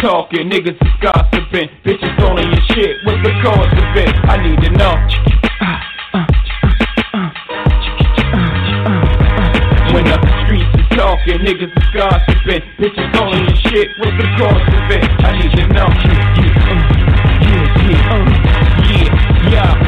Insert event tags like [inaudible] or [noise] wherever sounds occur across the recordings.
Talking, niggas is gossiping. Bitches calling your shit. What's the cause of it? I need to know. When the streets is talking, niggas is gossiping. Bitches calling your shit. What's the cause of it? I need to know. Yeah, yeah, yeah, yeah, yeah,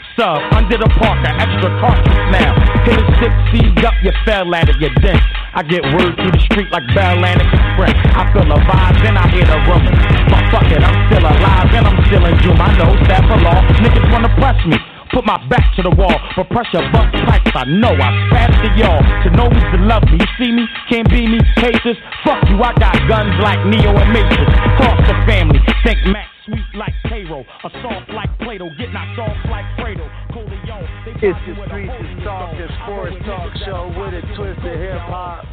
Sub under the Parker, extra cautious now. Hit a six seed up, you fell at it, you dent. I get word through the street like Atlantic Express. I feel a vibe, then I hear the rumors. But fuck it, I'm still alive and I'm still in June. I know staff for law, niggas wanna press me. Put my back to the wall, but pressure bust pipes. I know I spat to y'all. To know who's to love me. You see me, can't be me, haters. Fuck you, I got guns like Neo and Matrix. Cross the family, think Max sweet like payroll, a soft like Plato, get knocked off It's the Streets is Talking dog. Sports Talk Show with a twist of hip hop.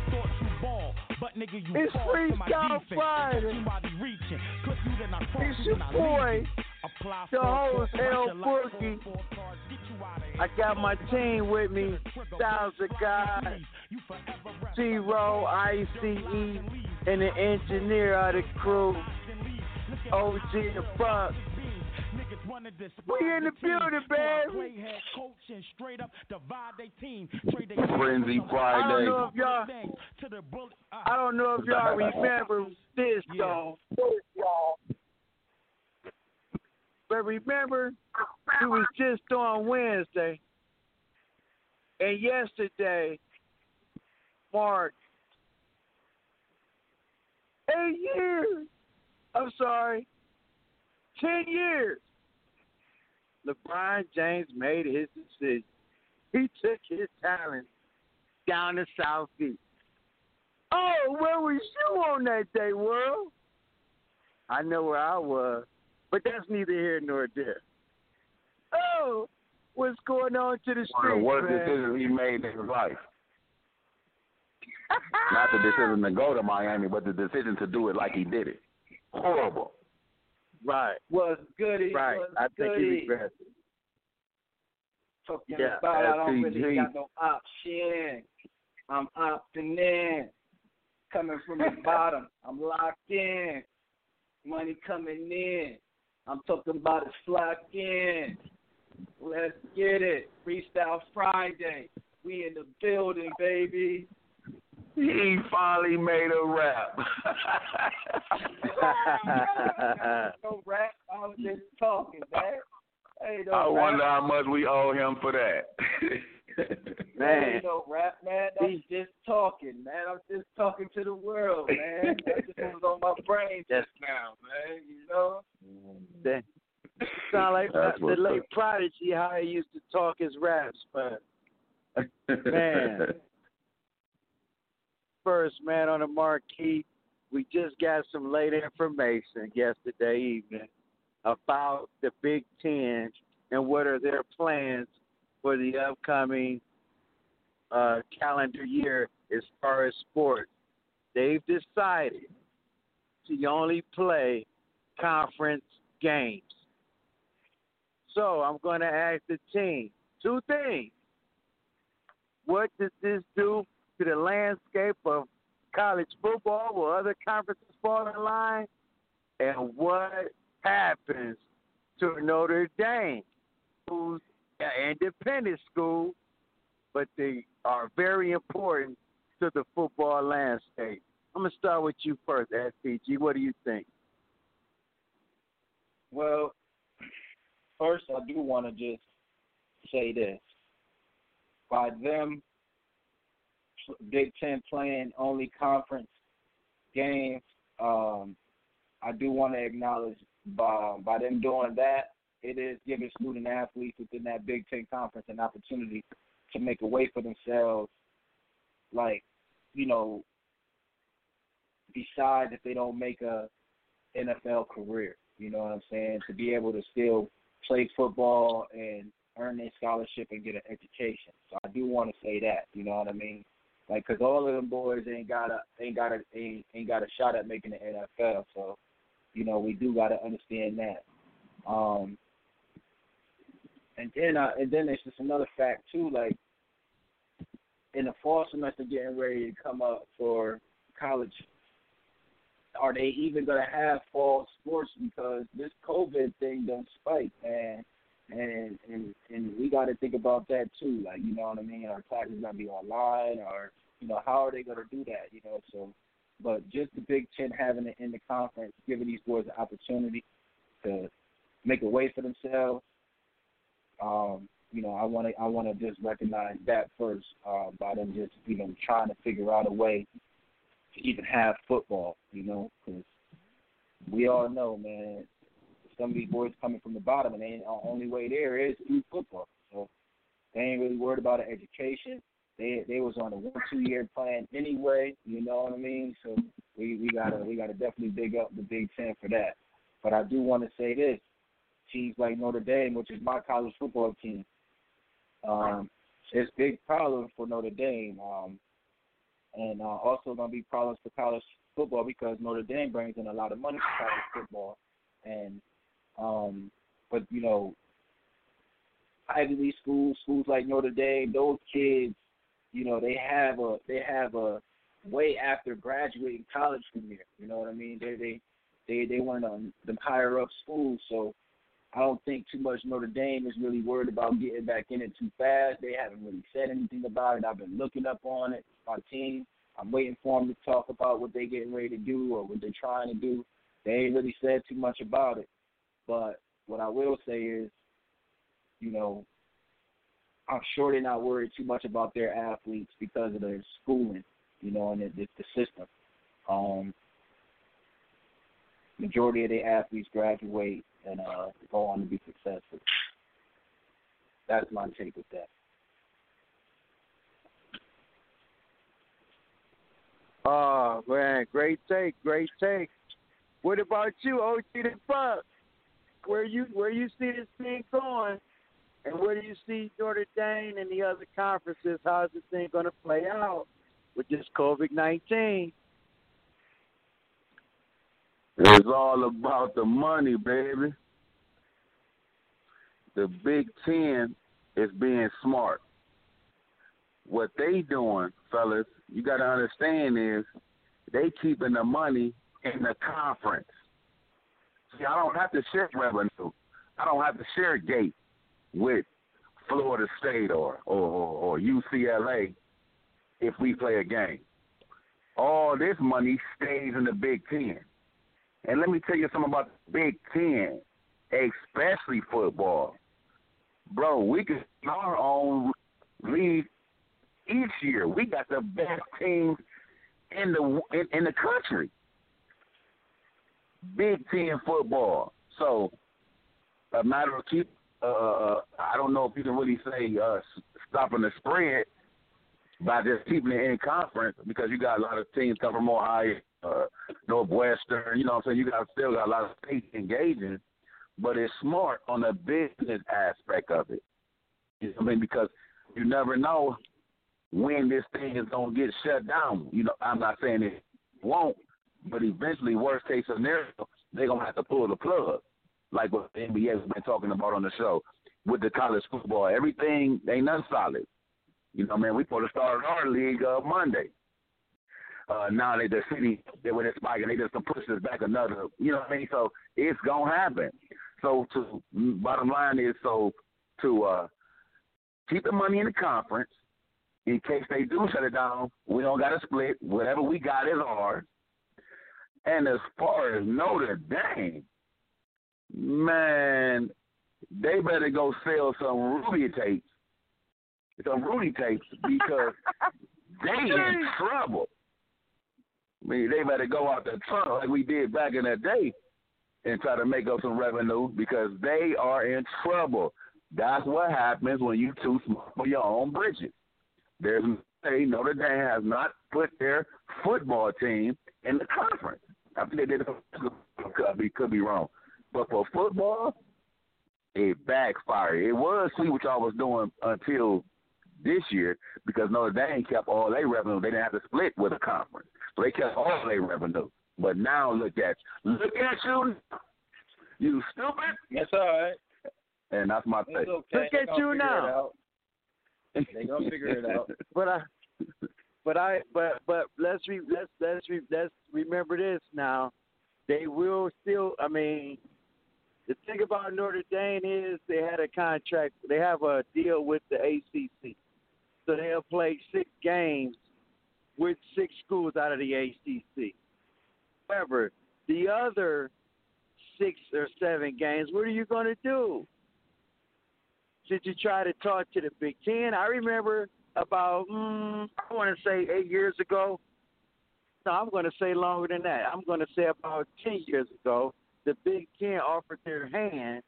But nigga, you It's Freestyle. Friday. It's you, your boy. The host, L Boogie. I got my team with me. Styles of God, Zero, ICE, and the engineer of the crew, OG the Buck. We in the building, baby. Frenzy I don't know if y'all, I don't know if [laughs] y'all remember this though. But remember, it was just on Wednesday, and yesterday marked Eight years. I'm sorry. Ten years. LeBron James made his decision. He took his talent down to South Beach. Oh, where was you on that day, world? I know where I was, but that's neither here nor there. Oh, what's going on to the street, what man? decision he made in his life? [laughs] Not the decision to go to Miami, but the decision to do it like he did it. Horrible. Right, Was goody. right. Was I think he goody. regrets it. Talking Yeah, about I don't really got no option. I'm opting in. Coming from the [laughs] bottom. I'm locked in. Money coming in. I'm talking about it's locked in. Let's get it. Freestyle Friday. We in the building, baby. He finally made a rap. [laughs] no rap. I was just talking, man. Hey, no I rap. wonder how much we owe him for that. Man. [laughs] Ain't no rap, man. I'm just talking, man. I'm just talking to the world, man. That's just what [laughs] was on my brain just now, man. You know? Mm. That sound like That's the late up. Prodigy, how he used to talk his raps, but Man. First man on the marquee. We just got some late information yesterday evening about the Big Ten and what are their plans for the upcoming uh, calendar year as far as sports. They've decided to only play conference games. So I'm going to ask the team two things. What does this do to the landscape of college football? Will other conferences fall in line? And what happens to Notre Dame, who's an independent school, but they are very important to the football landscape? I'm going to start with you first, SPG. What do you think? Well, first, I do want to just say this. By them, Big Ten playing only conference games, um, I do want to acknowledge by, by them doing that, it is giving student athletes within that Big Ten conference an opportunity to make a way for themselves, like, you know, besides if they don't make a NFL career. You know what I'm saying? To be able to still play football and earn their scholarship and get an education. So I do want to say that. You know what I mean? Like, cause all of them boys ain't got a ain't got a ain't, ain't got a shot at making the NFL. So, you know, we do got to understand that. Um, and then uh, and then there's just another fact too. Like, in the fall semester getting ready to come up for college are they even to have fall sports because this COVID thing done spike, man. And and and we got to think about that too. Like you know what I mean? Our classes to be online, or you know how are they to do that? You know, so but just the Big Ten having it in the conference, giving these boys the opportunity to make a way for themselves. Um, you know, I want to I want to just recognize that first uh, by them just you know trying to figure out a way to even have football, you know, because we all know, man, some of these boys coming from the bottom, and the only way there is through football. So they ain't really worried about an education. They they was on a one two year plan anyway. You know what I mean? So we we gotta we gotta definitely big up the Big Ten for that. But I do want to say this: teams like Notre Dame, which is my college football team, um, it's big problem for Notre Dame. Um, and uh, also to be problems for college football because Notre Dame brings in a lot of money for college football, and um, but you know, Ivy League schools, schools like Notre Dame, those kids, you know, they have a they have a way after graduating college career. You know what I mean? They they they they of them, them higher up schools, so I don't think too much Notre Dame is really worried about getting back in it too fast. They haven't really said anything about it. I've been looking up on it. My team, I'm waiting for them to talk about what they're getting ready to do or what they're trying to do. They ain't really said too much about it. But what I will say is, you know, I'm sure they're not worried too much about their athletes because of their schooling, you know, and the, the, system. Um, majority of the athletes graduate and uh, go on to be successful. That's my take with that. Oh man, great take, great take. What about you, OG the Buck? Where you where you see this thing going, and where do you see Notre Dame and the other conferences? How's this thing going to play out with this COVID nineteen? It's all about the money, baby. The Big Ten is being smart. What they doing, fellas, you got to understand is they keeping the money in the conference. See, I don't have to share revenue. I don't have to share gate with Florida State or, or, or, UCLA if we play a game. All this money stays in the Big Ten. And let me tell you something about the Big Ten, especially football. Bro, we can our own league each year. We got the best teams in the in, in the country. Big Ten football. So a matter of keep. Uh, uh, I don't know if you can really say uh, stopping the spread by just keeping it in conference because you got a lot of teams come from Ohio, uh, Northwestern. You know what I'm saying? You got still got a lot of states engaging, but it's smart on the business aspect of it. You know what I mean? Because you never know when this thing is gonna get shut down. You know, I'm not saying it won't, but eventually, worst case scenario, they're gonna have to pull the plug, like what the NBA has been talking about on the show with the college football. Everything ain't nothing solid. You know, man, we supposed to start our league uh, Monday. Uh, now they the city they were spike and they just push this back another. You know what I mean? So it's gonna happen. So to bottom line is so to uh, keep the money in the conference in case they do shut it down. We don't got to split. Whatever we got is ours. And as far as Notre Dame, man, they better go sell some Ruby tapes, some Rudy tapes because [laughs] they in trouble. I mean, they better go out the trunk like we did back in the day and try to make up some revenue because they are in trouble. That's what happens when you too small for your own bridges. There's a Notre Dame has not put their football team in the conference. I think they did. Could be could be wrong, but for football, it backfired. It was see what y'all was doing until this year because Notre Dame kept all their revenue. They didn't have to split with a conference, so they kept all their revenue. But now look at look at you, you stupid. That's all right. And that's my It's take. okay. Look at you now. it out. They gonna figure it out. [laughs] But I, but I, but but let's re, let's let's re, let's remember this now. They will still. I mean, the thing about Notre Dame is they had a contract. They have a deal with the ACC, so they'll play six games with six schools out of the ACC. However, the other six or seven games, what are you going to do? Should you try to talk to the Big Ten? I remember about, mm, I want to say eight years ago. No, I'm going to say longer than that. I'm going to say about 10 years ago, the Big Ten offered their hand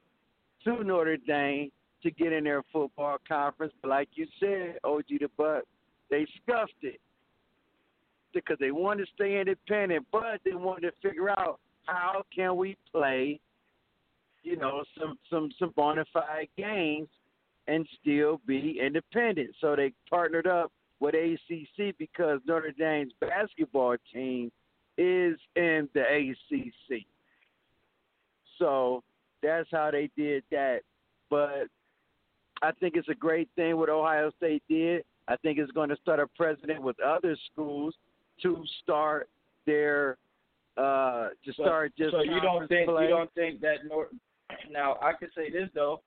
to Notre Dame to get in their football conference. But like you said, OG the Buck, they scuffed it because they wanted to stay independent, but they wanted to figure out how can we play, you know, some some some bona fide games and still be independent. So they partnered up with ACC because Notre Dame's basketball team is in the ACC. So that's how they did that. But I think it's a great thing what Ohio State did. I think it's going to start a precedent with other schools to start their uh to So- start just so you don't think play. you don't think that Nor- now I could say this though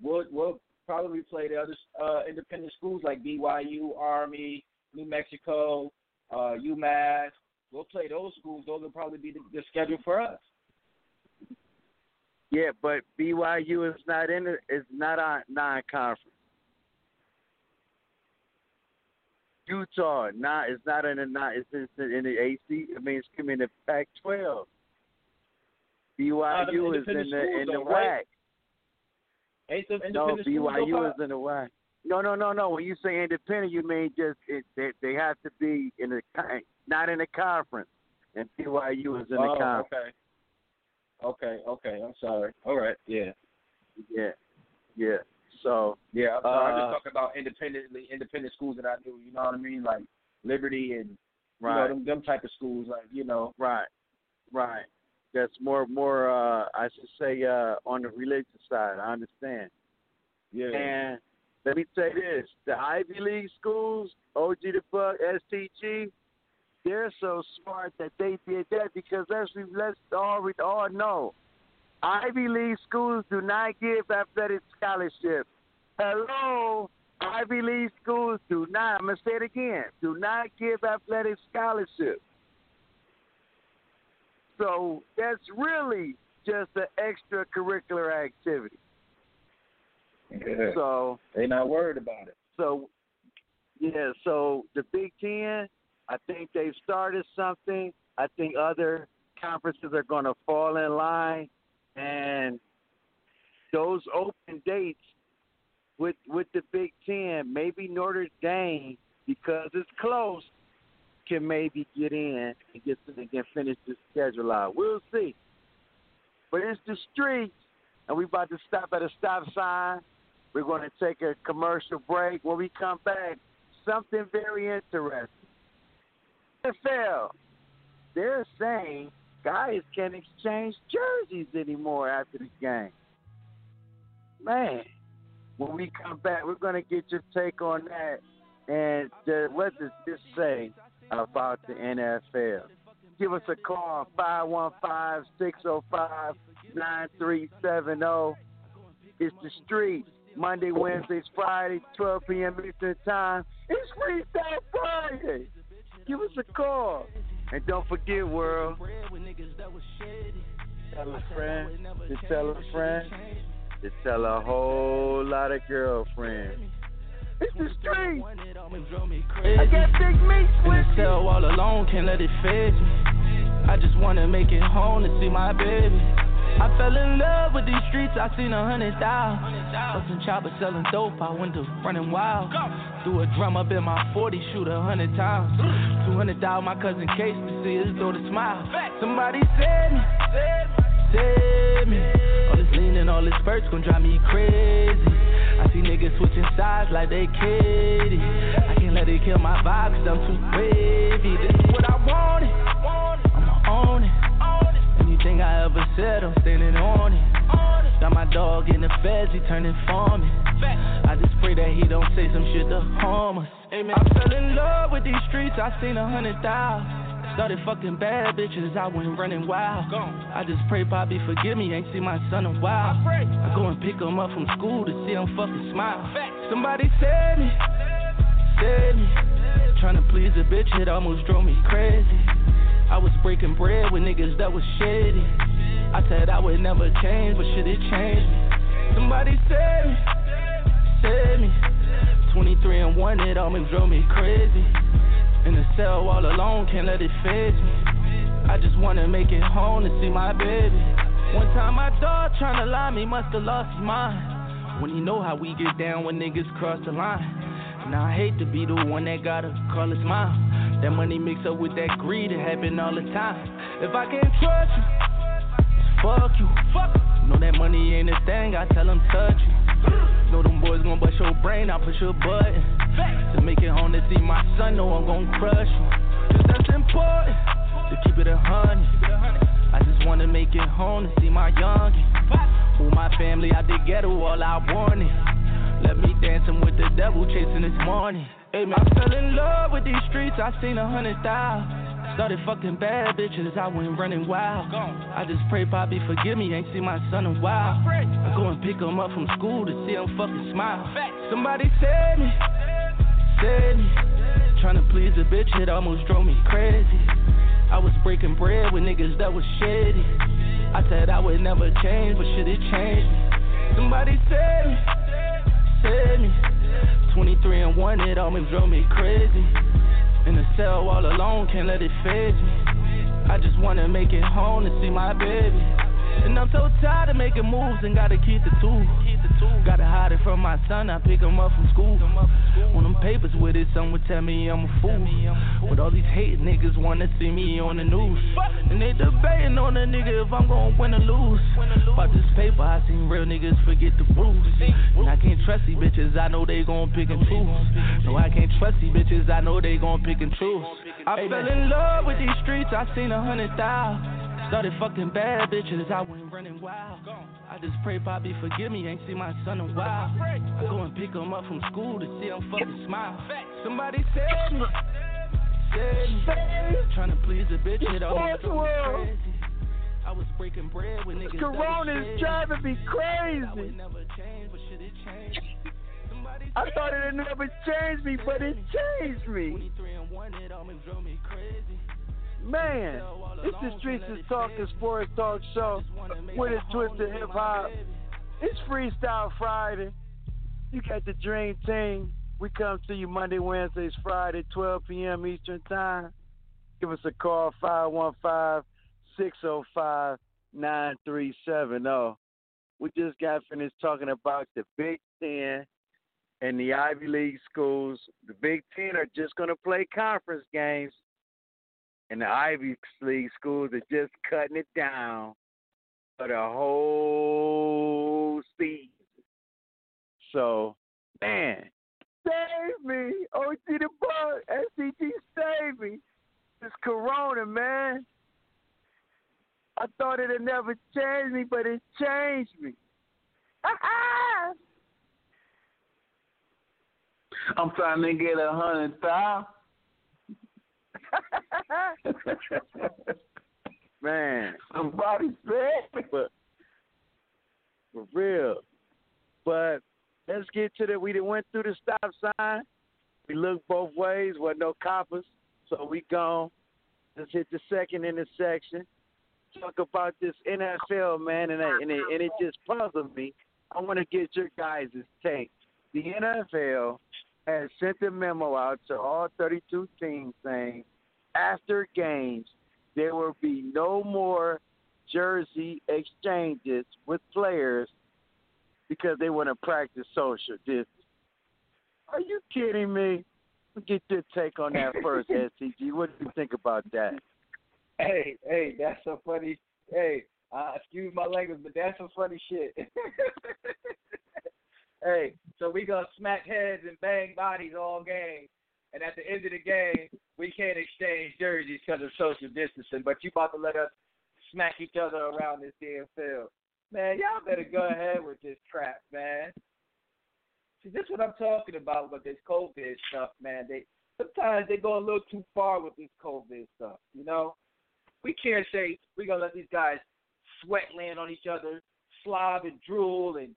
we'll we'll probably play the other uh independent schools like BYU Army New Mexico uh UMass we'll play those schools those will probably be the, the schedule for us Yeah, but BYU is not in it. Is not on non-conference. Utah, not is not in the non. It's in, in the AC. I mean, it's coming in the Pac-12. BYU is in the in the WAC. Ain't the No, independent schools BYU is in the way. No, no, no, no. When you say independent, you mean just it, they they have to be in the con- not in the conference, and BYU is in oh, the conference. okay. Okay, okay. I'm sorry. All right. Yeah. Yeah, yeah. So Yeah, I'm sorry. I'm Uh, just talking about independently independent schools that I knew. You know what I mean? Like Liberty and you know them, them type of schools. Like you know. right, right. That's more more. uh I should say uh on the religious side. I understand. Yeah. And let me say this: the Ivy League schools, OG the fuck, STG, they're so smart that they did that because let's let's all we all know, Ivy League schools do not give athletic scholarships. Hello, Ivy League schools do not. I'm gonna say it again: do not give athletic scholarships. So that's really just an extracurricular activity. yeah. So they're not worried about it. so, yeah, so the Big Ten, I think they've started something. I think other conferences are going to fall in line, and those open dates with with the Big Ten, maybe Notre Dame because it's close, can maybe get in and get and can finish the schedule out. We'll see. But it's the streets, and we about to stop at a stop sign. We're going to take a commercial break. When we come back, something very interesting. NFL, they're saying guys can't exchange jerseys anymore after the game. Man, when we come back, we're going to get your take on that. And uh, what does this say about the NFL? Give us a call, 515 605 9370. It's the street. Monday, Wednesdays, Friday, 12 p.m. Eastern Time. It's Freestyle Friday. Give us a call. And don't forget, world, tell a friend to tell a friend to tell a whole lot of girlfriends. It's the street. I got big meat with me. cell all alone, can't let it phase me. I just wanna make it home to see my baby. I fell in love with these streets, I seen a hundred hundred thousand. Bustin' choppers selling dope, I went to running wild. Threw a drum up in my 40, shoot a hundred times. 200 down my cousin case to see his daughter smile. Somebody save me, save me. All this lean and all this spurts gon' drive me crazy. I see niggas switching sides like they kitty. I can't let it kill my vibe cause I'm too wavy. This is what I wanted. I'ma own it. Anything I ever said, I'm standing on it. Got my dog in the feds, he turning for me. I just pray that he don't say some shit to harm us. I fell in love with these streets, I seen a hundred thousand. Started fucking bad bitches, I went running wild. I just pray Bobby forgive me, ain't seen my son in a while. I go and pick him up from school to see him fucking smile. Somebody save me, save me. Tryna please a bitch, it almost drove me crazy. I was breaking bread with niggas that was shady. I said I would never change, but shit, it changed me. Somebody save me, save me. 23 and 1, it almost drove me crazy. In the cell all alone, can't let it phase me. I just wanna make it home to see my baby. One time my dog tryna lie me, musta lost his mind. When you know how we get down when niggas cross the line. Now I hate to be the one that gotta call his mom. That money mix up with that greed, it happen all the time. If I can't trust you, fuck you. Fuck. Know that money ain't a thing, I tell them touch you. Know them boys gon' bust your brain, I push your button. To make it home to see my son, know I'm gon' crush you. Cause that's important, to keep it a hundred. I just wanna make it home to see my youngin'. With my family out the ghetto, all I wanted. Let me dancing with the devil, chasing this morning. Hey man, I fell in love with these streets, I seen a hundred thousand. Started fucking bad bitches, I went running wild. I just pray Bobby forgive me, ain't see my son in a while. I go and pick him up from school to see him fucking smile. Somebody save me, save me. Tryna please a bitch, it almost drove me crazy. I was breaking bread with niggas that was shady. I said I would never change, but shit, it changed me. Somebody save me, save me. 23 and 1, it almost drove me crazy. In the cell all alone, can't let it phase me. I just wanna make it home to see my baby. And I'm so tired of making moves and gotta keep the two. Gotta hide it from my son, I pick him up from school. When them papers with it, some would tell me I'm a fool. But all these hate niggas wanna see me on the news. And they debating on a nigga if I'm gonna win or lose. About this paper, I seen real niggas forget the rules. And I can't trust these bitches, I know they gon' pick and choose. No, I can't trust these bitches, I know they gon' pick and choose. I fell in love with these streets, I seen a hundred thousand. Started fucking bad bitches, I went running wild. I just pray Bobby forgive me, ain't see my son in a while. I go and pick him up from school to see him fucking smile. Somebody save me, save me. Trying to please a bitch, it almost drove me crazy. I was breaking bread with niggas. Corona's driving me crazy. I thought it would never change me, but it changed me. Man, it's the Streets is Talking Sports Talk Show with a twist of hip hop. It's Freestyle Friday. You got the Dream Team. We come to you Monday, Wednesdays, Friday, 12 p.m. Eastern Time. Give us a call, 515 605 9370. We just got finished talking about the Big Ten and the Ivy League schools. The Big Ten are just going to play conference games and the Ivy League schools are just cutting it down for the whole season. So, man, save me. OG the Bug, SCG, save me. It's Corona, man. I thought it had never changed me, but it changed me. [laughs] I'm trying to get a hundred thousand. Man, somebody said, but for real. But let's get to the. We done went through the stop sign. We looked both ways. Wasn't no coppers, so we gone. Let's hit the second intersection. Talk about this NFL, man, and, I, and, it, and it just puzzled me. I want to get your guys' take. The NFL has sent a memo out to all 32 teams saying after games, there will be no more jersey exchanges with players because they want to practice social distance. Are you kidding me? Get your take on that first, [laughs] SCG. What do you think about that? Hey, hey, that's so funny. Hey, uh, excuse my language, but that's some funny shit. [laughs] hey, so we gonna smack heads and bang bodies all game, and at the end of the game, we can't exchange jerseys because of social distancing. But you about to let us smack each other around this damn field, man? Y'all better go ahead with this crap, man. See, this is what I'm talking about with this COVID stuff, man. They sometimes they go a little too far with this COVID stuff. You know, we can't say we're gonna let these guys sweat land on each other, slob and drool, and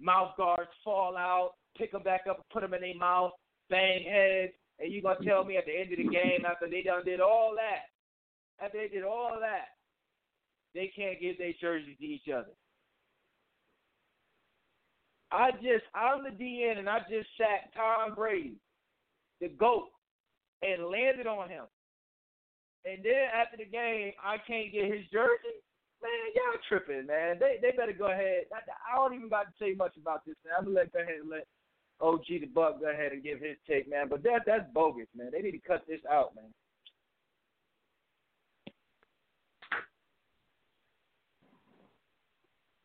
mouth guards fall out, pick them back up and put them in their mouth, bang heads, and you gonna tell me at the end of the game after they done did all that, after they did all that, they can't give their jerseys to each other. I just I'm the DN and I just sat Tom Brady, the GOAT, and landed on him. And then after the game, I can't get his jersey. Man, y'all tripping, man. They they better go ahead. I, I don't even got to say much about this. Man. I'm gonna let go ahead and let OG the Buck go ahead and give his take, man. But that that's bogus, man. They need to cut this out, man.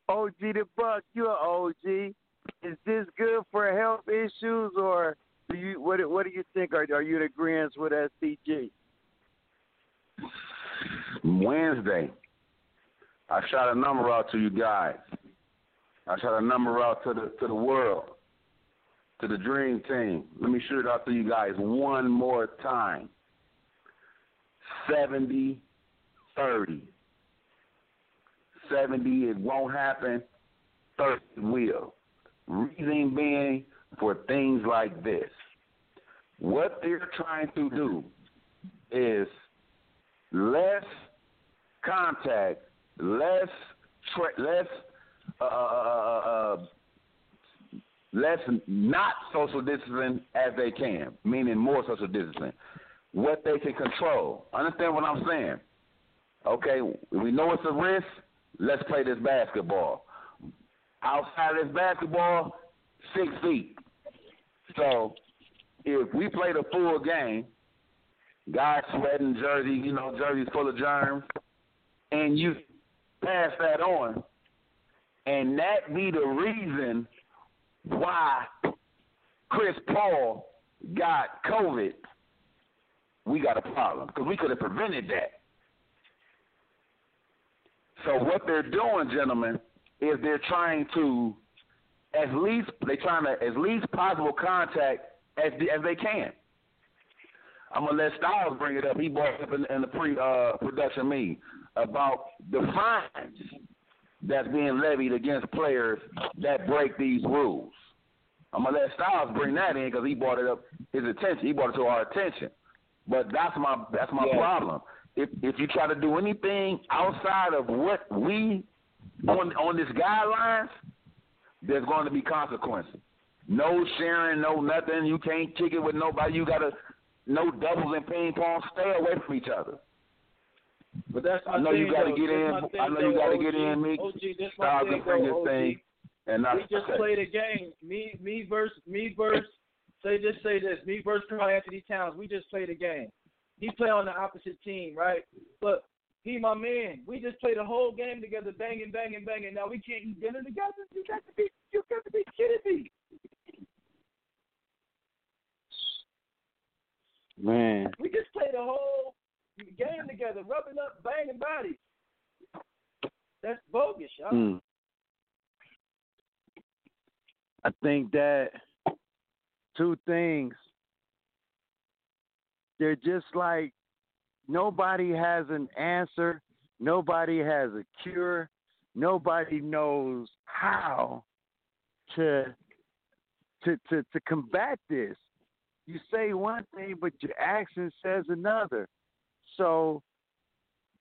OG the Buck, you're OG. Is this good for health issues, or do you what? What do you think? Are are you in agreement with SCG? Wednesday, I shot a number out to you guys. I shot a number out to the to the world, to the dream team. Let me shoot it out to you guys one more time. 70 30. 70, it won't happen. 30 will. Reason being for things like this. What they're trying to do is less contact, less tra- less uh, uh, uh, less not social distancing as they can, meaning more social distancing. What they can control. Understand what I'm saying? Okay, we know it's a risk, let's play this basketball. Outside of this basketball, six feet. So if we played a full game, guys sweating, jersey, you know, jerseys full of germs, and you pass that on, and that be the reason why Chris Paul got COVID, we got a problem because we could have prevented that. So what they're doing, gentlemen, is they're trying to as least they're trying to as least possible contact as as they can. I'm gonna let Styles bring it up. He brought it up in, in the pre uh, production me about the fines that's being levied against players that break these rules. I'm gonna let Styles bring that in because he brought it up his attention. He brought it to our attention. But that's my that's my yeah. problem. If if you try to do anything outside of what we on on this guidelines, there's going to be consequences. No sharing, no nothing. You can't kick it with nobody. You gotta no doubles and ping pong. Stay away from each other. But that's I know you got to get in. I know you got to get in, me. OG, this my thing, though, OG. thing. And we just okay. played a game. Me, me versus me versus. Say just say this. Me versus Karl Anthony Towns. We just played a game. He play on the opposite team, right? But he my man. We just played a whole game together, banging, banging, banging. Now we can't eat dinner together. You got to be, you got to be kidding me. Man. We just played a whole game together, rubbing up, banging bodies. That's bogus, y'all. Mm. I think that two things. They're just like nobody has an answer, nobody has a cure, nobody knows how to to to, to combat this. You say one thing, but your action says another. So,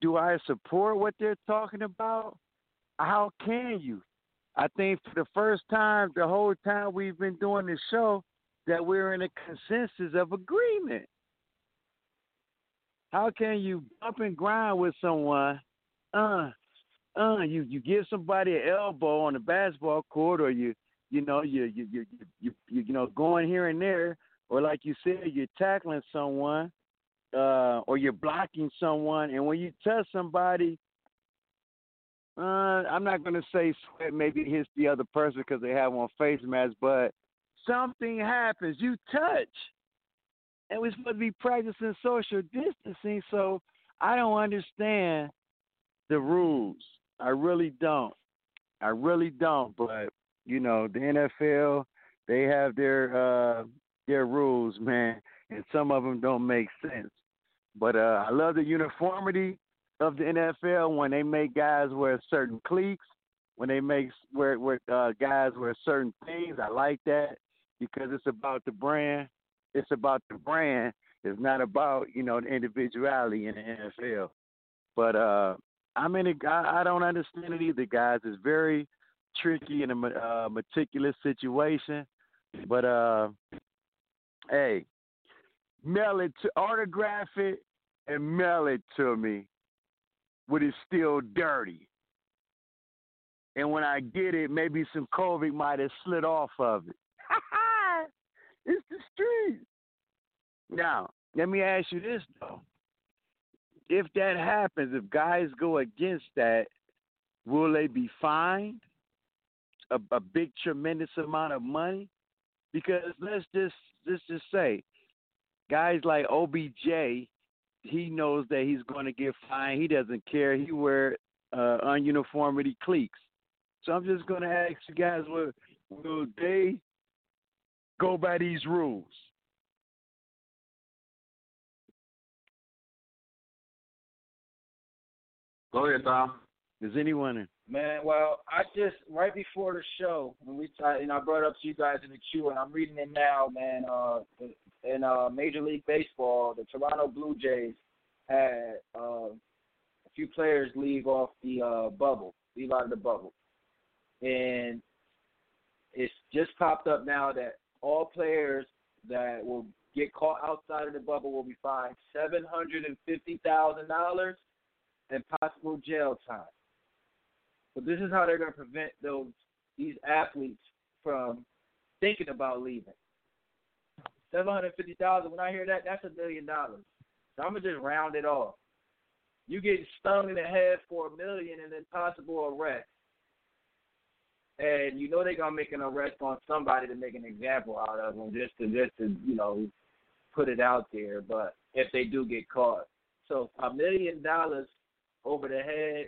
do I support what they're talking about? How can you? I think for the first time, the whole time we've been doing this show, that we're in a consensus of agreement. How can you bump and grind with someone? Uh, uh, you you give somebody an elbow on the basketball court, or you you know you you you you you, you know going here and there, or like you said, you're tackling someone, uh, or you're blocking someone, and when you touch somebody, uh, I'm not going to say sweat maybe it hits the other person because they have on face masks, but something happens. You touch, and we're supposed to be practicing social distancing, so I don't understand the rules. I really don't. I really don't. But you know, the NFL, they have their uh, their rules, man, and some of them don't make sense. But uh, I love the uniformity of the NFL when they make guys wear certain cliques, when they make wear, uh, guys wear certain things. I like that because it's about the brand. It's about the brand. It's not about you know the individuality in the NFL. But uh, I, I don't understand it either, guys. It's very tricky and a uh, meticulous situation. But uh, hey, mail it to autograph it and mail it to me when it's still dirty. And when I get it, maybe some COVID might have slid off of it. [laughs] it's the street. Now, let me ask you this though. If that happens, if guys go against that, will they be fined a, a big tremendous amount of money? Because let's just let's just say guys like OBJ he knows that he's going to get fined. He doesn't care. He wear uh, ununiformity cliques. So I'm just going to ask you guys, will, will they go by these rules? Go ahead, Tom. Is anyone in? Man, well, I just right before the show when we started, and I brought up to you guys in the queue, and I'm reading it now, man. Uh, in uh, Major League Baseball, the Toronto Blue Jays had uh, a few players leave off the uh, bubble, leave out of the bubble, and it's just popped up now that all players that will get caught outside of the bubble will be fined seven hundred and fifty thousand dollars and possible jail time. But this is how they're going to prevent those these athletes from thinking about leaving. Seven hundred fifty thousand. When I hear that, that's a million dollars. So I'm gonna just round it off. You get stung in the head for a million and then possible arrest, and you know they're gonna make an arrest on somebody to make an example out of them, just to just to you know put it out there. But if they do get caught, so a million dollars over the head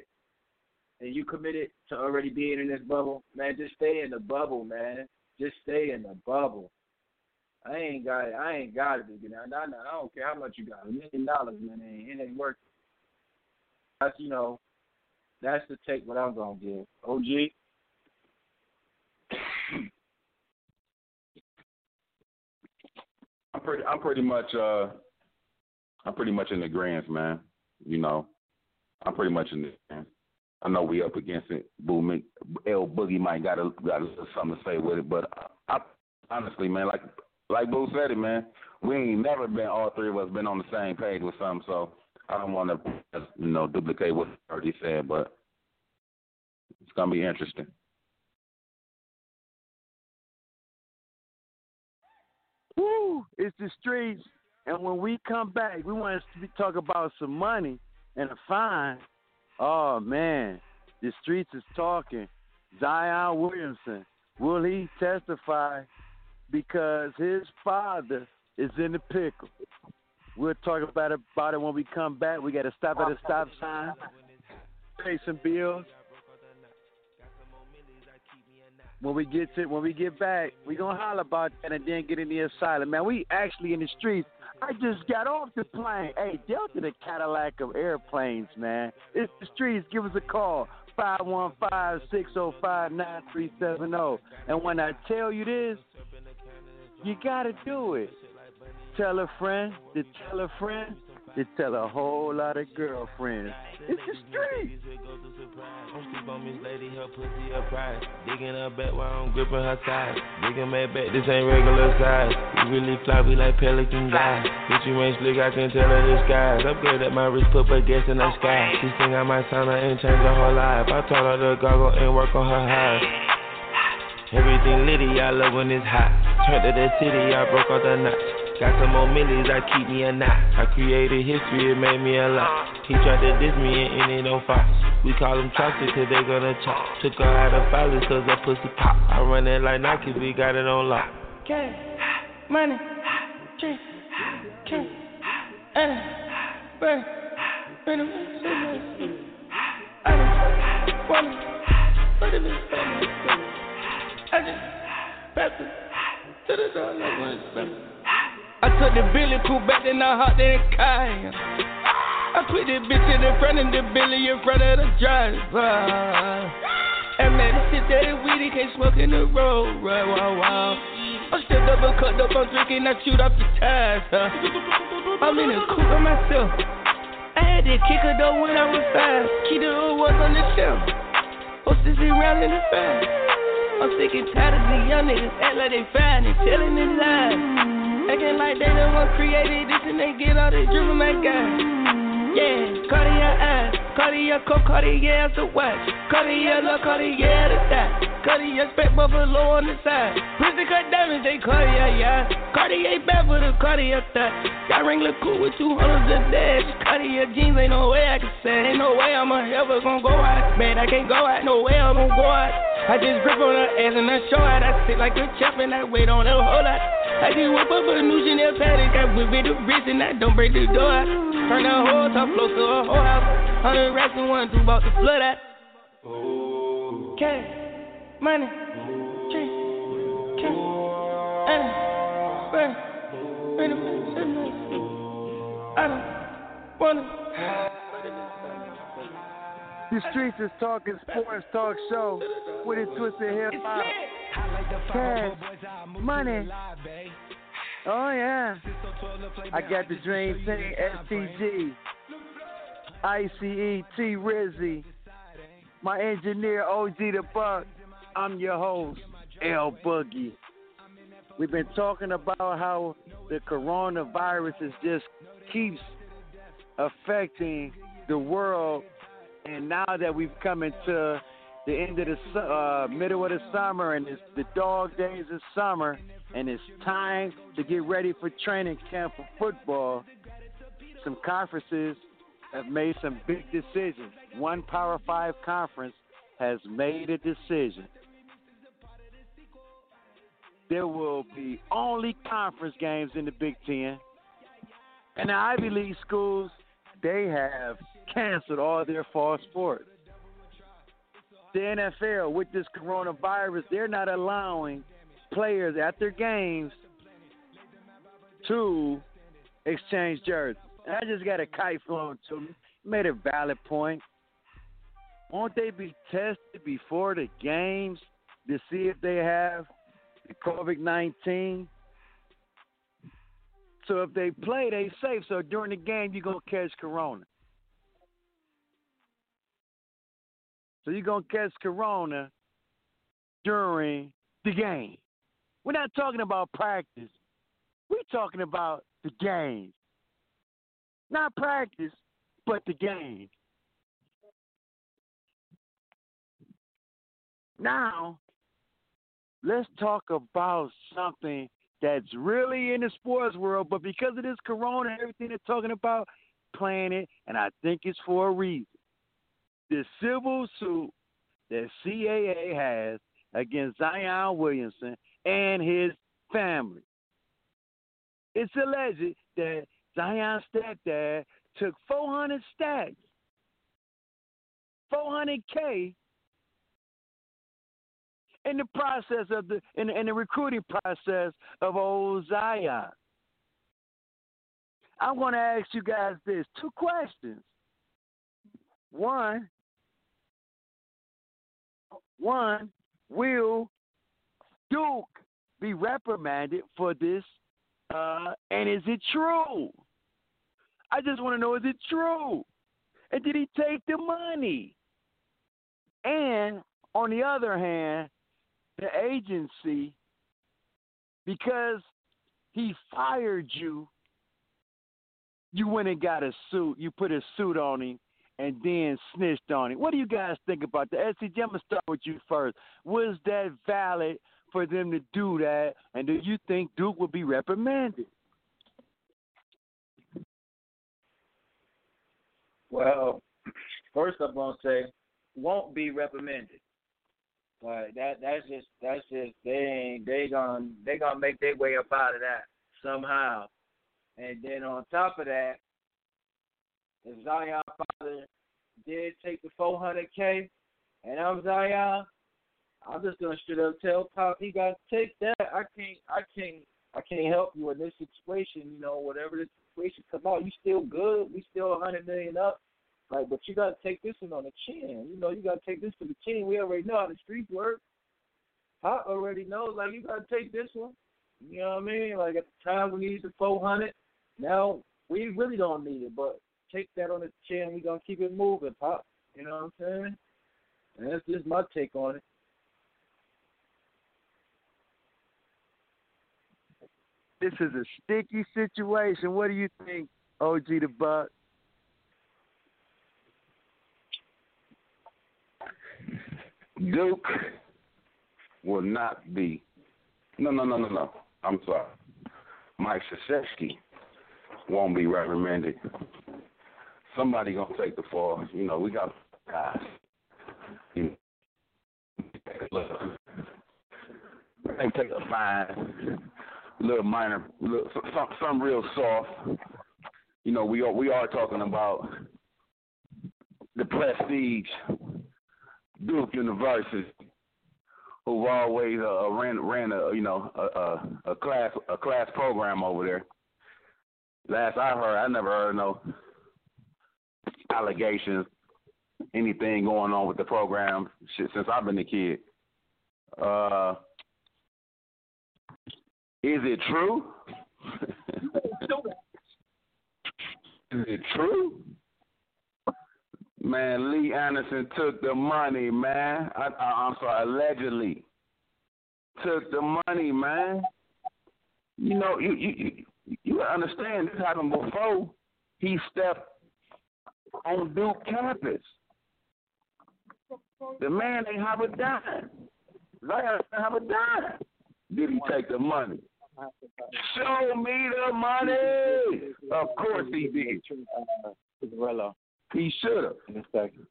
and you committed to already being in this bubble, man, just stay in the bubble, man. Just stay in the bubble. I ain't got it. I ain't got it. You I, I don't care how much you got. A million dollars, man, it ain't, it ain't worth. It. That's you know, that's the take. What I'm gonna give. OG. [clears throat] I'm pretty. I'm pretty much. Uh, I'm pretty much in the grands, man. You know, I'm pretty much in the. I know we up against it. Boom, L Boogie might got a got a, something to say with it, but I, I honestly, man, like like Boo said it, man, we ain't never been all three of us been on the same page with something, so I don't want to you know duplicate what he already said, but it's gonna be interesting. Woo! It's the streets, and when we come back, we want to talk about some money and a fine. Oh man, the streets is talking. Zion Williamson, will he testify because his father is in the pickle? We'll talk about it, about it when we come back. We got to stop at a stop sign, pay some bills. When we get to when we get back, we gonna holler about that and then get in the asylum. Man, we actually in the streets. I just got off the plane. Hey, Delta the Cadillac of airplanes, man. It's the streets. Give us a call. 515-605-9370. And when I tell you this, you gotta do it. Tell a friend to tell a friend to tell a whole lot of girlfriends. It's the street. Sleep on Miss Lady, her pussy a prize. Digging her back while I'm gripping her thighs. Digging my back, this ain't regular size. We really fly, we like pelican guys. Bitch, you ain't slick, I can tell her skies. Upgrade at my wrist, put gas in the sky. She think I might sign her and change her whole life. I told her to goggle and work on her highs. Everything litty, I love when it's hot. Turned to the city, I broke all the knots. Got some more millies that keep me a knot. I created history, it made me a lot. He tried to diss me and ended on Fox. We call them chocolate cause they gonna chop. Took her out of filers cause that pussy pop. I run it like Nike, we got it on lock. Cash, money, check, cash, and burn, burn, I just wanna, but it is I just, pass it to the door like I took the Billy pool back, then I hopped in the car. I put the bitch in the front of the Billy in front of the driver. And man, this shit that is weedy, can't smoke in the road, right? Wow, wow. I'm still double cut up, I'm drinking, I shoot off the tires. Huh? I'm in the coupe by myself. I had to kick her though when I was five. Key the was on the shelf. Hostess around in the fast. I'm sick and tired of the young niggas act like they fine and telling their lies. Acting like they the one created this and they get all this driven my guy. Yeah, Cartier eyes, Cartier coat, Cartier the watch, Cartier look, Cartier the thigh, Cartier spec buffalo on the side, Prison cut diamonds, they Cartier, yeah, Cartier bad for the Cartier thigh, got ring look cool with two hundreds of dash, Cartier jeans, ain't no way I can say, ain't no way I'm ever gonna go out, man, I can't go out, no way I'm gonna go out. I just grip on her ass and I show out. I sit like a champ and I wait on her whole lot. I just whip up a new Chanel paddock. I whip it a wrist and I don't break the door. Turn the whole top floor to a whole house. Hundred racks and one, two about to flood out. Cash, money, check, cash, and burn, burn, burn, I don't wanna. The streets is talking sports talk show with a twisted of hip hop. Cash, money. Oh yeah. I got the Dream Team, STG, ICE, T Rizzy, my engineer OG the Buck. I'm your host, L Boogie. We've been talking about how the coronavirus is just keeps affecting the world and now that we've come into the end of the uh, middle of the summer and it's the dog days of summer and it's time to get ready for training camp for football, some conferences have made some big decisions. One Power Five conference has made a decision. There will be only conference games in the Big Ten. And the Ivy League schools, they have canceled all their fall sports. The NFL, with this coronavirus, they're not allowing players at their games to exchange jerseys. I just got a kite flown to me. Made a valid point. Won't they be tested before the games to see if they have the COVID 19? So if they play, they safe. So during the game, you're going to catch corona. So you're going to catch corona during the game. We're not talking about practice. We're talking about the game. Not practice, but the game. Now, let's talk about something that's really in the sports world, but because of this corona and everything they're talking about, playing it, and I think it's for a reason. The civil suit that CAA has against Zion Williamson and his family. It's alleged that Zion's stepdad took 400 stacks, 400K in the process of the in, in the recruiting process of old Zion. I want to ask you guys this two questions. One, one, will Duke be reprimanded for this? Uh, and is it true? I just want to know is it true? And did he take the money? And on the other hand, the agency, because he fired you, you went and got a suit. You put a suit on him and then snitched on him. What do you guys think about that? STG, I'm going to start with you first. Was that valid for them to do that? And do you think Duke will be reprimanded? Well, [clears throat] first I'm gonna say won't be reprimanded. But that that's just that's just they ain't they gonna they gonna make their way up out of that somehow. And then on top of that, if Zion father did take the four hundred K and I'm Zion, I'm just gonna straight up tell Pop he gotta take that. I can't I can't I can't help you in this situation, you know, whatever the situation come out, you still good, we still a hundred million up. Like, but you gotta take this one on the chin. You know, you gotta take this to the chin. We already know how the streets work. I already know, like you gotta take this one. You know what I mean? Like at the time we needed the four hundred. Now we really don't need it, but take that on the chin. We gonna keep it moving, pop. You know what I'm saying? And that's just my take on it. This is a sticky situation. What do you think, OG the Buck? Duke will not be. No, no, no, no, no. I'm sorry. Mike Krzyzewski won't be reprimanded. Somebody gonna take the fall. You know, we got guys. You they take a fine, little minor, little, some some real soft. You know, we are we are talking about the prestige Duke University, who always uh, ran ran a you know a, a, a class a class program over there. Last I heard, I never heard no allegations, anything going on with the program since I've been a kid. Uh, is it true? [laughs] is it true? Man, Lee Anderson took the money, man. I, I, I'm sorry, allegedly took the money, man. You know, you you you, you understand this happened before he stepped on Duke campus. The man ain't have a dime. Didn't have a dime. Did he take the money? Show me the money. Of course he did. Cinderella He should have. in a second.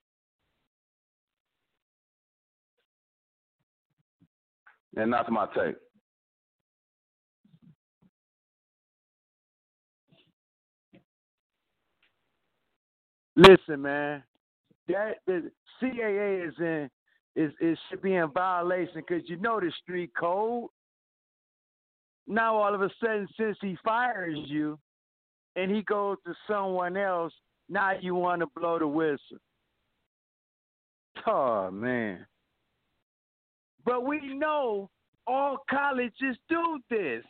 And that's my take. Listen, man, that the CAA is in is is should be in violation because you know the street code. Now all of a sudden, since he fires you, and he goes to someone else, now you want to blow the whistle. Oh man! But we know all colleges do this.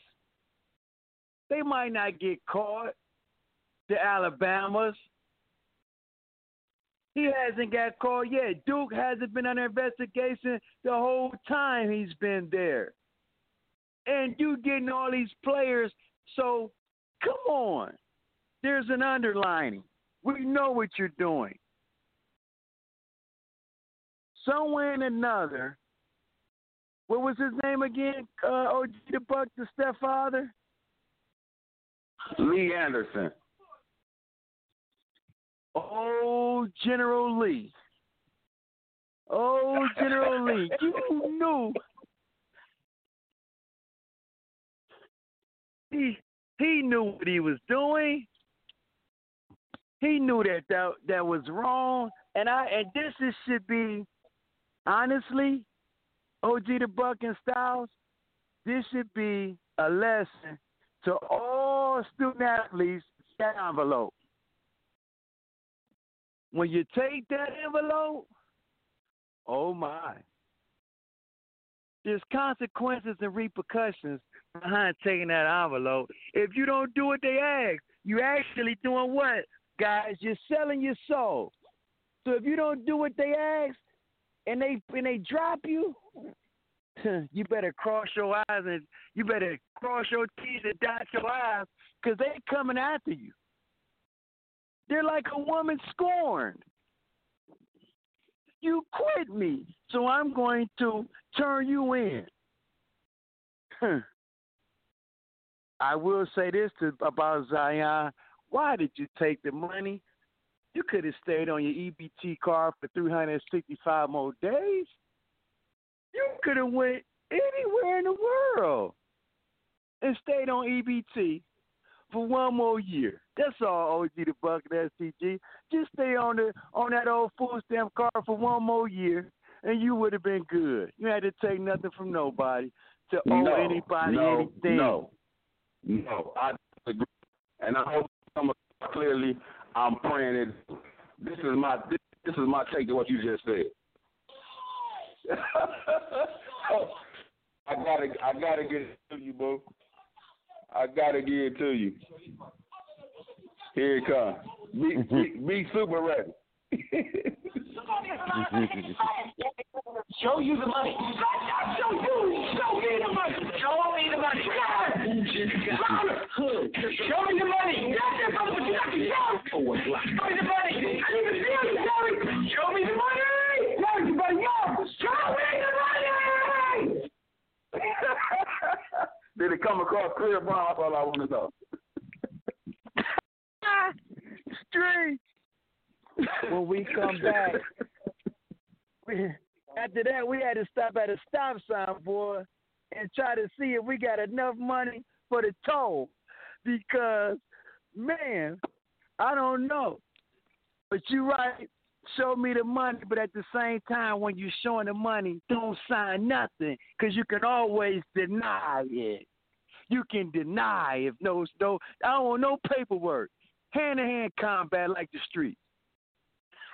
They might not get caught. The Alabamas. He hasn't got caught yet. Duke hasn't been under investigation the whole time he's been there. And you getting all these players, so come on. There's an underlining. We know what you're doing. Somewhere in another, what was his name again? Uh, OG the Buck, the stepfather? Lee Anderson. Oh, General Lee. Oh, General Lee. You [laughs] knew. He he knew what he was doing. He knew that that, that was wrong. And I and this is, should be honestly, OG the Buck and Styles, this should be a lesson to all student athletes that envelope when you take that envelope, oh my. There's consequences and repercussions behind taking that envelope. If you don't do what they ask, you actually doing what? Guys, you're selling your soul. So if you don't do what they ask and they and they drop you, [laughs] you better cross your eyes and you better cross your T's and dot your I's because they coming after you. They're like a woman scorned. You quit me, so I'm going to turn you in. I will say this to, about Zion. Why did you take the money? You could have stayed on your EBT card for 365 more days. You could have went anywhere in the world and stayed on EBT for one more year. That's all, OG the Buck and STG. Just stay on the on that old full stamp card for one more year, and you would have been good. You had to take nothing from nobody to owe no, anybody no, anything. No, no, I agree, and I hope some clearly. I'm praying it. This is my this, this is my take to what you just said. [laughs] I gotta I gotta get it to you, boo. I gotta give it to you. Here it comes. Be, be, be super ready. Show you the money. Show you. Show me the money. Show me the money. Show me the money. Show? Show me the money. I need to see you, Jerry. Show me the money. Everybody, yo. Show me the money. Did it come across clear, Brown? That's all I want to know. Street. when we come back, [laughs] we, after that, we had to stop at a stop sign, boy, and try to see if we got enough money for the toll. Because, man, I don't know. But you're right. Show me the money, but at the same time, when you're showing the money, don't sign nothing because you can always deny it. You can deny if no, no, I don't want no paperwork. Hand to hand combat like the street.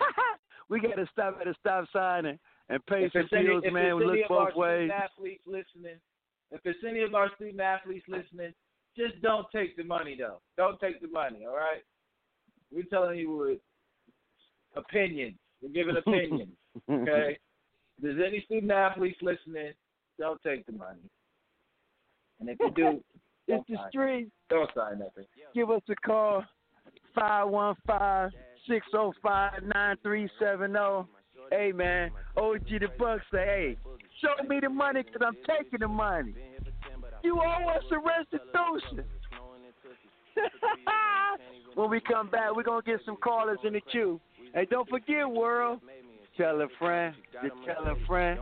[laughs] we got to stop at a stop sign and, and pay If some it's any, bills, if man. it's We any look of our both ways. student athletes listening, if it's any of our student athletes listening, just don't take the money though. Don't take the money. All right. We're telling you with opinions. We're giving [laughs] opinions. Okay. if there's any student athletes listening, don't take the money. And if you do, [laughs] It's the sign, street. don't sign nothing. Give us a call. 515 605 9370. Hey man, OG the Buck say, hey, show me the money because I'm taking the money. You owe us a restitution. [laughs] when we come back, we're gonna get some callers in the queue. Hey, don't forget, world. Tell a friend, to tell a friend,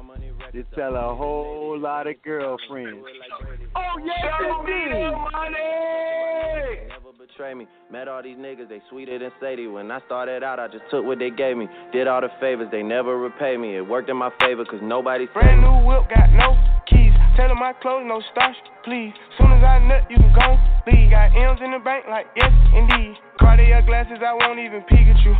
to tell a whole lot of girlfriends. Oh yes, indeed. Never betray me. Met all these niggas, they sweeter than Sadie. When I started out, I just took what they gave me. Did all the favors, they never repay me. It worked in my favor, cause nobody Brand new whip, got no keys. Tell my clothes, no starch, please. Soon as I nut, you can go leave. Got M's in the bank, like yes, indeed. Cartier glasses, I won't even peek at you.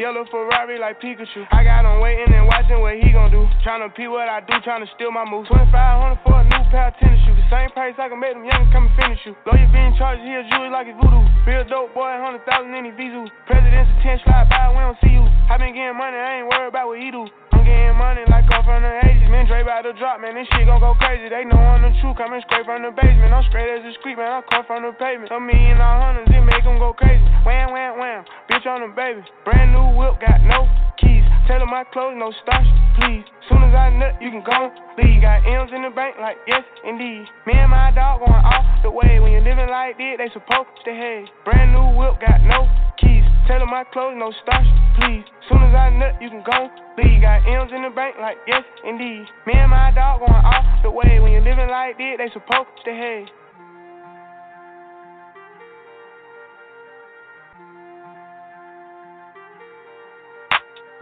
Yellow Ferrari like Pikachu. I got him waiting and watching what he gon' do. Tryna pee what I do, tryna steal my moves. 2500 for a new pair of tennis shoes. The same price I can make them young come and finish you. Lawyer being charged here, jewelry like it's voodoo. Real dope boy, 100,000 in his visu. President's attention slide by, we don't see you. I been getting money, I ain't worried about what he do. I'm getting money like off from the ages. Man, Dre about to drop, man. This shit gon' go crazy. They know I'm the truth, coming straight from the basement. I'm straight as a street, man. I come from the pavement. A million all hundreds, it make them go crazy. Wham, wham, wham. Bitch on the baby. Brand new whip, got no keys. Tell my clothes, no starch, please. Soon as I nut, you can go leave. Got M's in the bank, like yes, indeed. Me and my dog going off the way. When you living like this, they supposed to hate. Brand new whip, got no keys. Tell my clothes, no starch, please. Soon as I nut, you can go leave. Got M's in the bank, like yes, indeed. Me and my dog going off the way. When you living like this, they supposed to hate.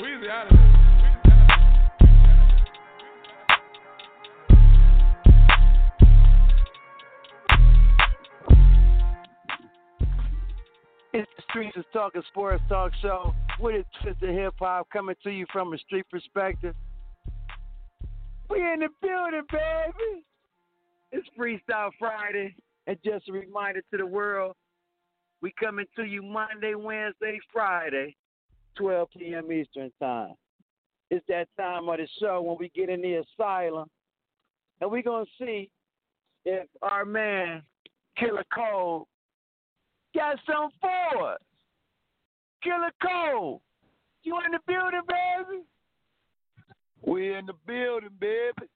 Weezy out of here. It's the Streets is Talking Sports Talk Show with a twist hip hop coming to you from a street perspective. We in the building, baby. It's Freestyle Friday, and just a reminder to the world, we coming to you Monday, Wednesday, Friday, 12 p.m. Eastern Time. It's that time of the show when we get in the asylum, and we're gonna see if our man Killer Cole got some for us. Killer Cole, you in the building, baby? We in the building, baby.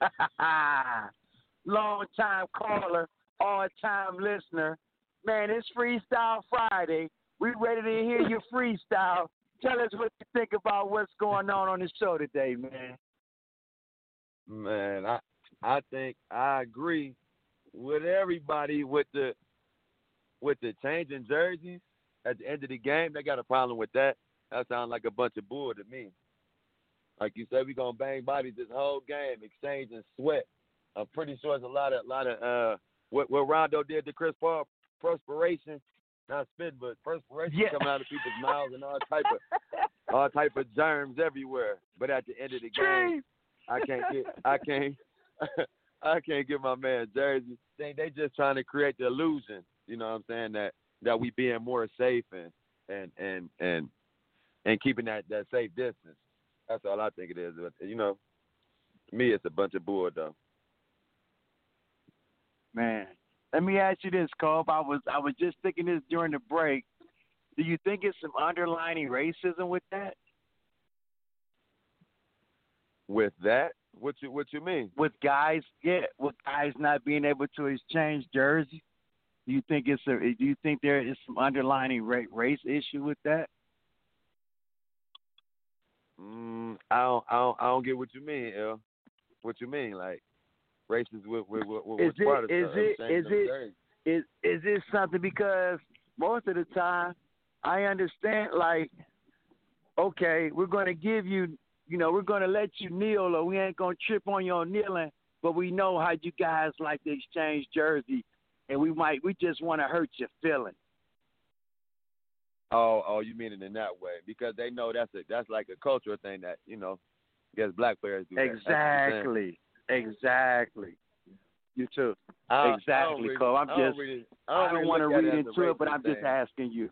[laughs] Long time caller, all time listener. Man, it's Freestyle Friday. We ready to hear your freestyle. Tell us what you think about what's going on on the show today, man. Man, I I think I agree with everybody with the with the changing jerseys at the end of the game. They got a problem with that. That sounds like a bunch of bull to me. Like you said, we gonna bang bodies this whole game, exchanging sweat. I'm pretty sure it's a lot of a lot of uh what what Rondo did to Chris Paul, perspiration, not spit, but perspiration Yeah. coming out of people's [laughs] mouths and all type of all type of germs everywhere. But at the end of the game, I can't get I can't [laughs] I can't get my man jersey. They they just trying to create the illusion, you know what I'm saying, that that we being more safe and and and and and keeping that that safe distance. That's all I think it is. But you know, to me it's a bunch of bull though. Man, let me ask you this, Cole. I was I was just thinking this during the break. Do you think it's some underlining racism with that? With that, what you what you mean? With guys, yeah, with guys not being able to exchange jerseys. Do you think it's a? Do you think there is some underlining ra- race issue with that? Mm, I don't I don't I don't get what you mean, L. What you mean, like racist with with with, with Is which part it of is it of changing is them it jerseys? is is this something because most of the time I understand like okay, we're gonna give you you know, we're gonna let you kneel or we ain't gonna trip on your kneeling, but we know how you guys like to exchange jersey and we might we just wanna hurt your feelings. Oh, oh, you mean it in that way because they know that's a that's like a cultural thing that you know, I guess black players do. that. That's what you're saying. Exactly. Exactly. You too. I don't- I don't exactly, Cole. I'm I don't just really- I don't, don't want to read it as a into it, but I'm just thing. asking you.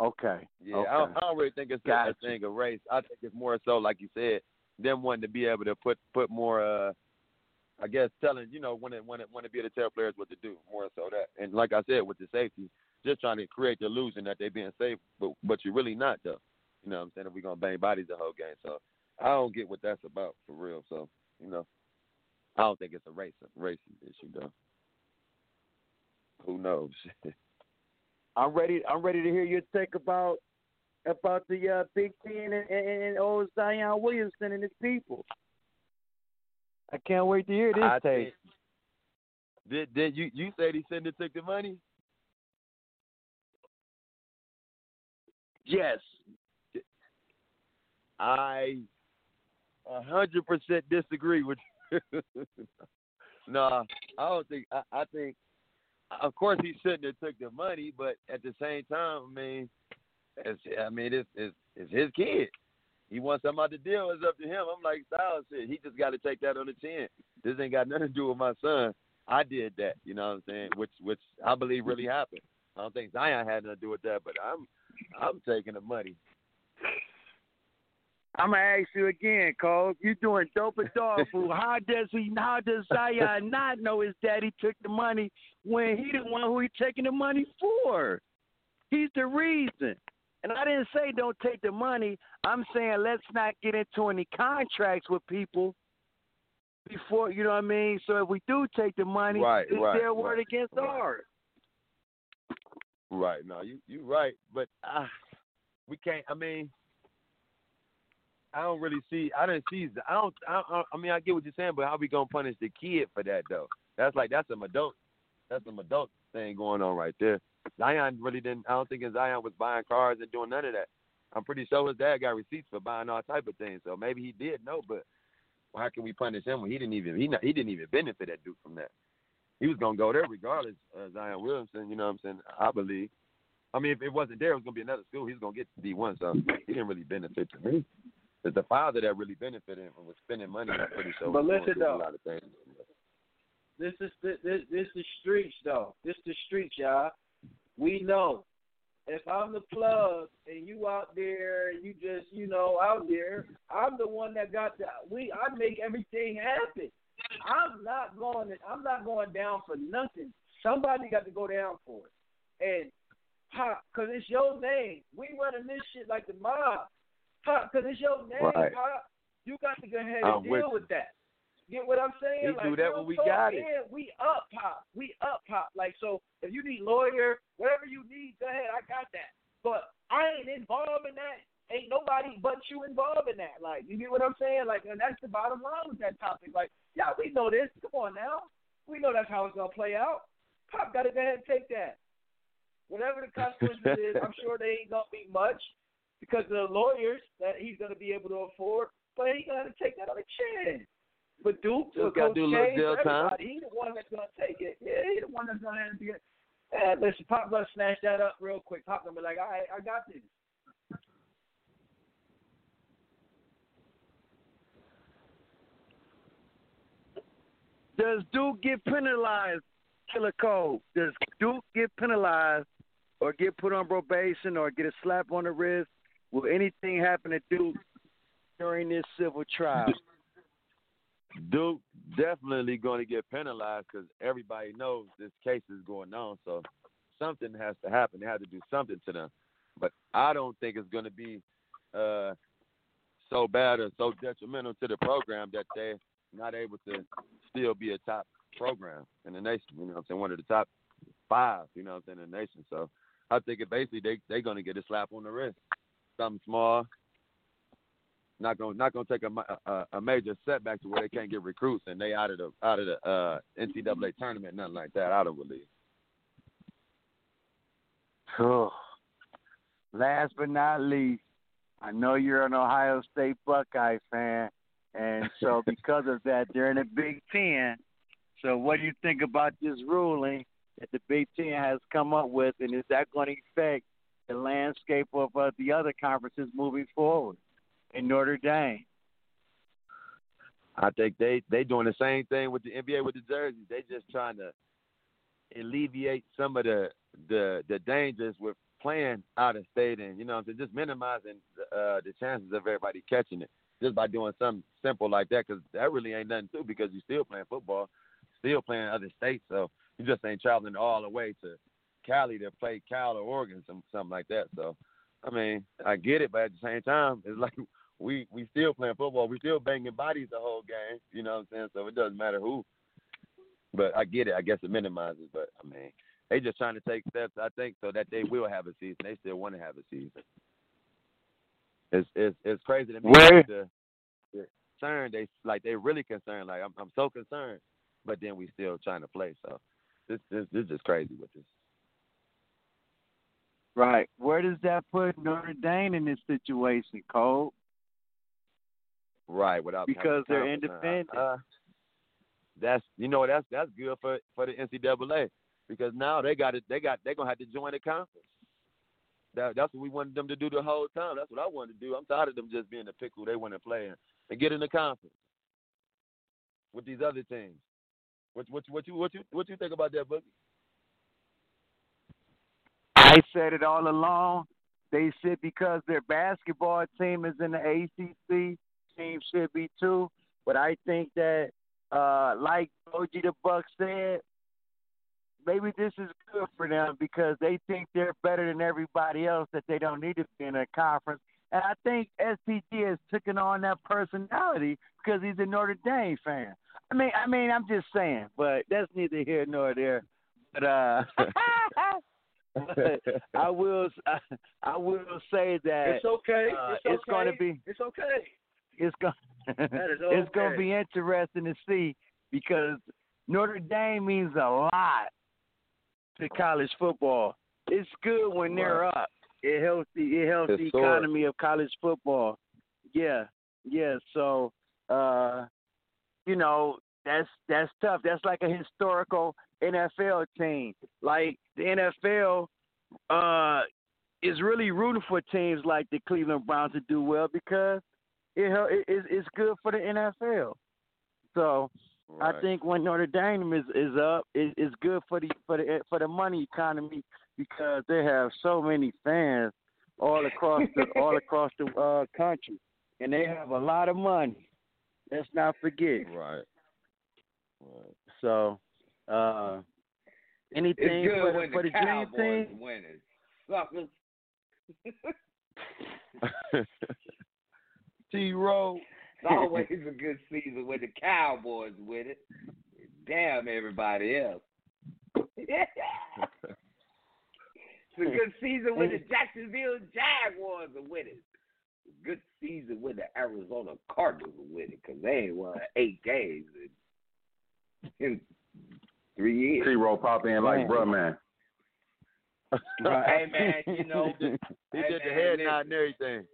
Okay. Yeah, okay. I, don't, I don't really think it's a, a thing of race. I think it's more so, like you said, them wanting to be able to put put more. uh I guess telling you know when it when it want to be able to tell players what to do more so that and like I said with the safety, just trying to create the illusion that they're being safe, but but you're really not though. You know what I'm saying? If we're gonna bang bodies the whole game. So I don't get what that's about for real. So, you know. I don't think it's a race racing issue though. Who knows? [laughs] I'm ready. I'm ready to hear your take about about the uh, Big Ten and, and, and old Zion Williamson and his people. I can't wait to hear this I take. Did did you you said he sent it took the money? Yes. I a hundred percent disagree with you. [laughs] no, I don't think I, I think of course he shouldn't have took the money, but at the same time, I mean it's I mean it's it's, it's his kid. He wants somebody to deal. It's up to him. I'm like Styles said. He just got to take that on the chin. This ain't got [laughs] nothing to do with my son. I did that. You know what I'm saying? Which which I believe really [laughs] happened. I don't think Zion had nothing to do with that, but I'm I'm taking the money. I'm gonna ask you again, Cole. You doing dope and dog [laughs] food? How does he? How does Zion not know his daddy took the money when he the one who he taking the money for? He's the reason. And I didn't say don't take the money. I'm saying let's not get into any contracts with people before you know what I mean. So if we do take the money, Right, it's right, their word against right. ours. Right. No, you you're right, but uh, we can't. I mean, I don't really see. I didn't see. I don't. I, I, mean, I get what you're saying, but how we gonna punish the kid for that though? That's like that's some adult. That's some adult thing going on right there. Zion really didn't. I don't think Zion was buying cars and doing none of that. I'm pretty sure his dad got receipts for buying all type of things. So maybe he did know, but how can we punish him when he didn't even he not, he didn't even benefit that dude from that? He was gonna go there regardless. Uh, Zion Williamson, you know what I'm saying? I believe. I mean, if it wasn't there, it was gonna be another school. He was gonna get to D1, so he didn't really benefit to me. It's the father that really benefited and was spending money. I'm pretty sure. But listen, though. a lot of things. This is the, this this the streets though. This the streets, y'all. We know. If I'm the plug and you out there you just, you know, out there, I'm the one that got the we I make everything happen. I'm not going I'm not going down for nothing. Somebody got to go down for it. And Pop, cause it's your name. We running this shit like the mob. Pop, cause it's your name, Right. Pop. You got to go ahead I'm and with deal with that. Get what I'm saying? We like, do that when we got it. yeah, we up pop. We up pop. Like so if you need lawyer, whatever you need, go ahead, I got that. But I ain't involved in that. Ain't nobody but you involved in that. Like, you get what I'm saying? Like and that's the bottom line with that topic. Like, yeah, we know this. Come on now. We know that's how it's gonna play out. Pop gotta go ahead and take that. Whatever the consequences is, [laughs] I'm sure they ain't gonna be much because of the lawyers that he's gonna be able to afford, but he gotta take that on the chin. But Duke, Just gotta Coach do a little jail time. everybody, he the one that's gonna take it. Yeah, he the one that's gonna have to get. Uh, listen, Pop gonna snatch that up real quick. Pop gonna be like, all right, I got this. Does Duke get penalized, Killer Cole? Does Duke get penalized or get put on probation or get a slap on the wrist? Will anything happen to Duke during this civil trial? Duke definitely going to get penalized because everybody knows this case is going on. So something has to happen. They have to do something to them. But I don't think it's going to be uh, so bad or so detrimental to the program that they're not able to still be a top program in the nation. You know what I'm saying? One of the top five, you know what I'm saying, in the nation. So I think it basically they they're going to get a slap on the wrist. Something small, not gonna not gonna take a, a a major setback to where they can't get recruits and they out of the out of the uh, NCAA tournament, nothing like that. I don't believe. Cool. Last but not least, I know you're an Ohio State Buckeye fan, and so [laughs] because of that, they're in the Big Ten. So, what do you think about this ruling that the Big Ten has come up with, and is that going to affect the landscape of uh, the other conferences moving forward in Notre Dame? I think they they doing the same thing with the NBA with the jerseys. They just trying to alleviate some of the the the dangers with playing out of state and you know I'm saying just minimizing uh, the chances of everybody catching it just by doing something simple like that because that really ain't nothing to because you're still playing football, still playing other states, so you just ain't traveling all the way to Cali to play Cal or Oregon, some something like that. So I mean, I get it, but at the same time, it's like we we still playing football. We still banging bodies the whole game. You know what I'm saying? So it doesn't matter who. But I get it. I guess it minimizes. But I mean, they just trying to take steps. I think so that they will have a season. They still want to have a season. It's it's it's crazy to me. Where- The, the concerned they like they really concerned. Like I'm I'm so concerned, but then we still trying to play. So this this this is just crazy with this. Right. Where does that put Notre Dame in this situation, Cole? Right, without Because they're independent. Uh, that's you know that's that's good for for the NCAA because now they got it. They got they're gonna have to join the conference. That that's what we wanted them to do the whole time. That's what I wanted to do. I'm tired of them just being the pickle they want to play in and get in the conference with these other teams. What what what you what you what you think about that, Boogie? I said it all along. They said because their basketball team is in the ACC, team should be too. But I think that, uh, like OG the Buck said, maybe this is good for them because they think they're better than everybody else. That they don't need to be in a conference. And I think STG has taken on that personality because he's a Notre Dame fan. I mean, I mean, I'm just saying, but that's neither here nor there. But uh, [laughs] I will, I will say that It's okay. uh, it's it's okay. going to be, It's okay. It's is [laughs] it's to be interesting to see because Notre Dame means a lot to college football. It's good when they're Right. up. It helps the it helps the economy of college football. Yeah, yeah. So, uh, you know, that's that's tough. That's like a historical NFL team. Like the NFL uh, is really rooting for teams like the Cleveland Browns to do well because it, it it's, it's good for the NFL. So I think when Notre Dame is is up, it, it's good for the for the for the money economy because they have so many fans all across the [laughs] all across the uh, country, and they have a lot of money. Let's not forget. Right. Right. So, uh, anything for, the- for the dream team? winning. [laughs] [laughs] Suckers. T Row. It's always a good season when the Cowboys win it. Damn everybody else. it's a good season when the Jacksonville Jaguars are winning. It's a good season when the Arizona Cardinals are winning because they ain't won eight games in, in three years. T-Row pop in like, Man. bruh, man. Hey man, you know, [laughs] he did, hey, the man, head nod and everything.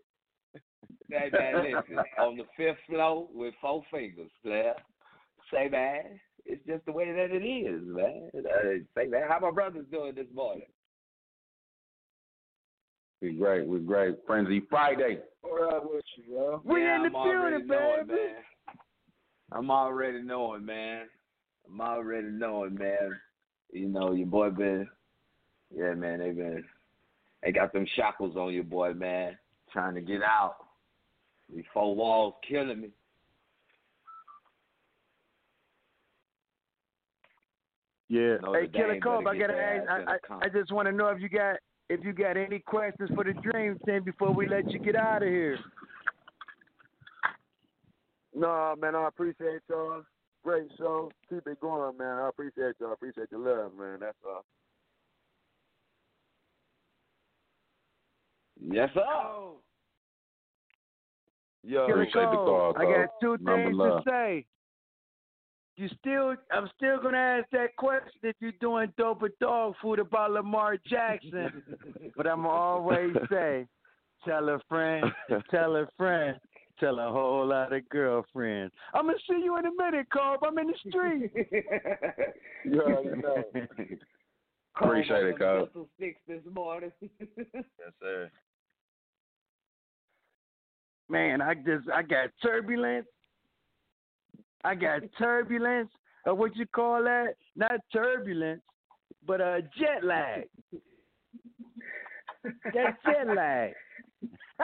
Say man, listen, on the fifth floor with four fingers, player. Say man, it's just the way that it is, man. Uh, say man, how my brother's doing this morning? We're great. we're great. Frenzy Friday. All right with you, bro. We yeah, in the I'm building, knowing, baby. man. I'm already knowing, man. I'm already knowing, man. You know, your boy been, yeah, man. They been, they got them shackles on your boy, man. Trying to get out. These four walls killing me. Yeah. Notre hey, Killer Dame Cole, I gotta ask. I, I, I just want to know if you got if you got any questions for the Dream Team before we let you get out of here. No, man, I appreciate y'all. Great show. Keep it going, man. I appreciate y'all. I appreciate your love, man. That's all. Yes, sir. Yo, Killer Appreciate the Cole, call, I got two things to say. You still, I'm still gonna ask that question if you're doing dope or dog food about Lamar Jackson, [laughs] but I'm always say, tell a friend, tell a friend, tell a whole lot of girlfriends. I'm gonna see you in a minute, Cole. I'm in the street. [laughs] You already know. [laughs] Appreciate it, Cole. Pistol sticks this morning. yes, sir. Man, I just I got turbulence. I got turbulence. Or what you call that? Not turbulence, but uh jet lag. that jet lag. [laughs]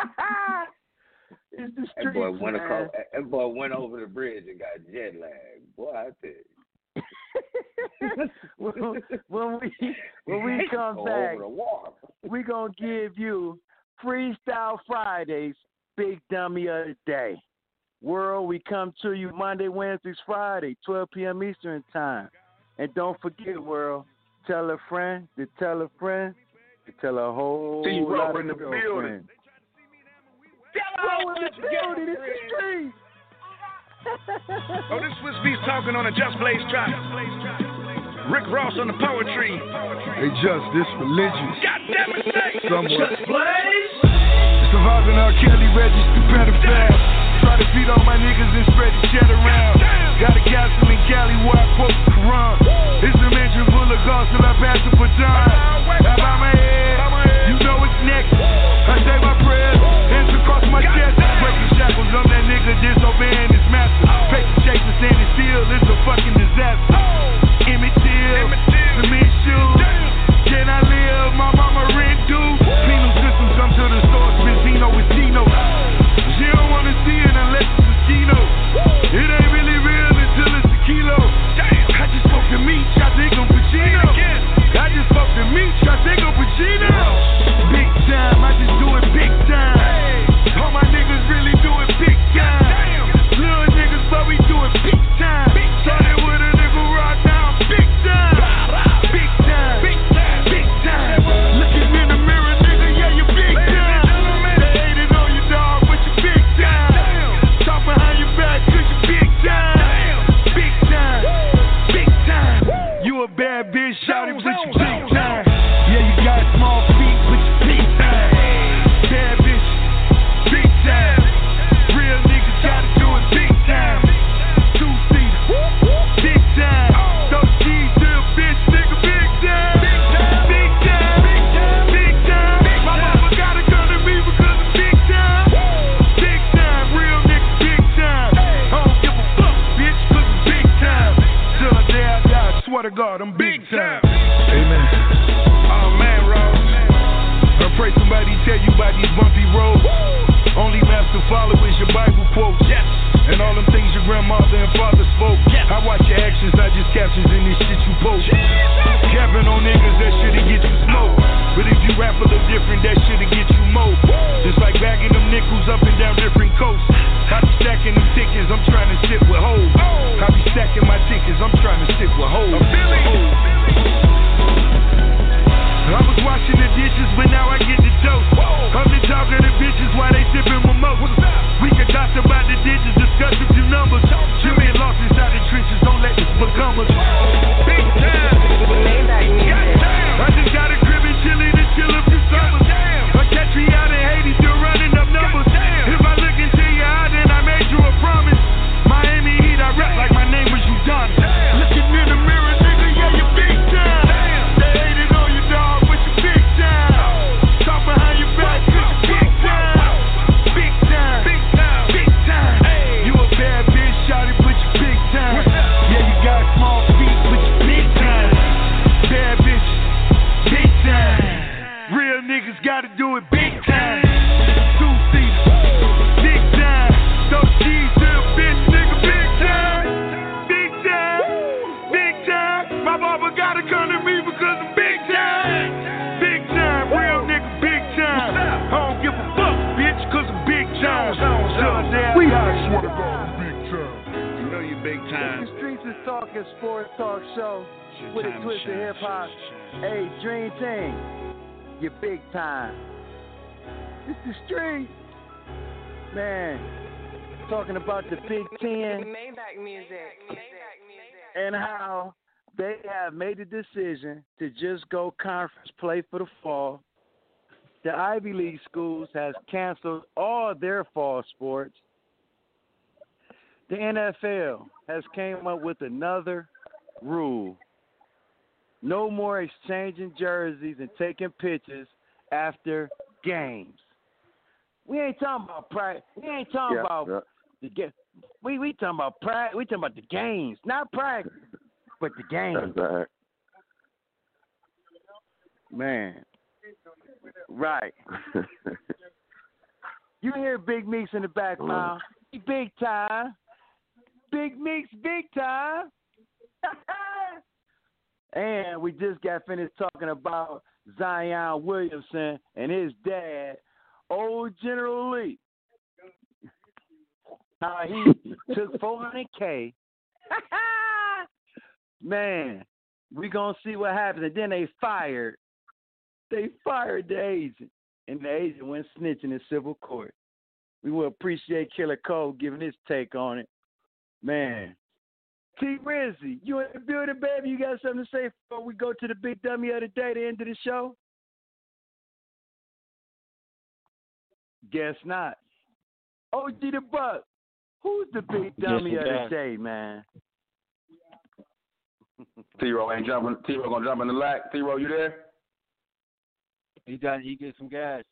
it's the that boy went across. That boy went over the bridge and got jet lag. Boy, I tell you. [laughs] when, when we when we come Go back, we gonna give you Freestyle Fridays, Big Dummy of the Day. World, we come to you Monday, Wednesdays, Friday, 12 p.m. Eastern Time. And don't forget, world, tell a friend to tell a friend to tell a whole See, bro, lot we're of in the building. girlfriends. Bro, in the building, it's the street. Oh, this Swizz Beatz talking on a Just Blaze track. Rick Ross on the poetry. They just this religious. God damn it. Somewhat. Just Blaze. Surviving R. Kelly, Reggie, stupid fast. Try to feed all my niggas and spread the chat around. Got a castle in Cali where I quote the Quran. It's a mansion full of gold till I pass the baton. How about my head? You know it's next. I say my prayers, hands across my chest. Breaking shackles on that nigga disobeying his master. Paper chasing, standing still, it's a fucking disaster. Emmett Till, cement shoes. Can I live? My mama rent due. Penal system come to the I think I'm. God, I'm big time. Have made the decision to just go conference play for the fall. The Ivy League schools has canceled all their fall sports. The NFL has came up with another rule. No more exchanging jerseys and taking pictures after games. We ain't talking about practice. We ain't talking Yeah, about yeah. the game. We we talking about practice. We talking about the games, not practice, but the game. Right. Man, right. [laughs] You hear Big Meeks in the background. Big time. Big Meeks, big time. [laughs] and we just got finished talking about Zion Williamson and his dad, old General Lee. How he [laughs] took 400K. Man, we to see what happens. And then they fired. They fired the agent. And the agent went snitching in civil court. We will appreciate Killer Cole giving his take on it. Man. T Rizzy, you in the building, baby? You got something to say before we go to the big dummy of the day, the end of the show? Guess not. OG the Buck, who's the big dummy of the day, man? T Row ain't jumping. T Row gonna jump in the lack. T Row, you there? He got he get some gas.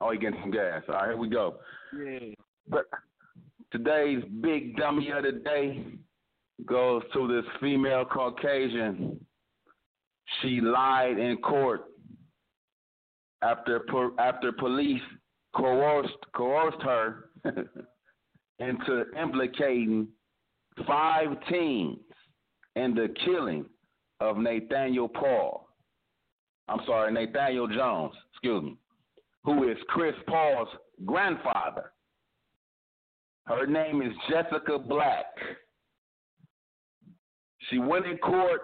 Oh, he getting some gas. All right, here we go. Yeah. But today's big dummy of the day goes to this female Caucasian. She lied in court after after police coerced coerced her [laughs] into implicating five teens in the killing of Nathaniel Paul. I'm sorry, Nathaniel Jones, excuse me, who is Chris Paul's grandfather. Her name is Jessica Black. She went in court,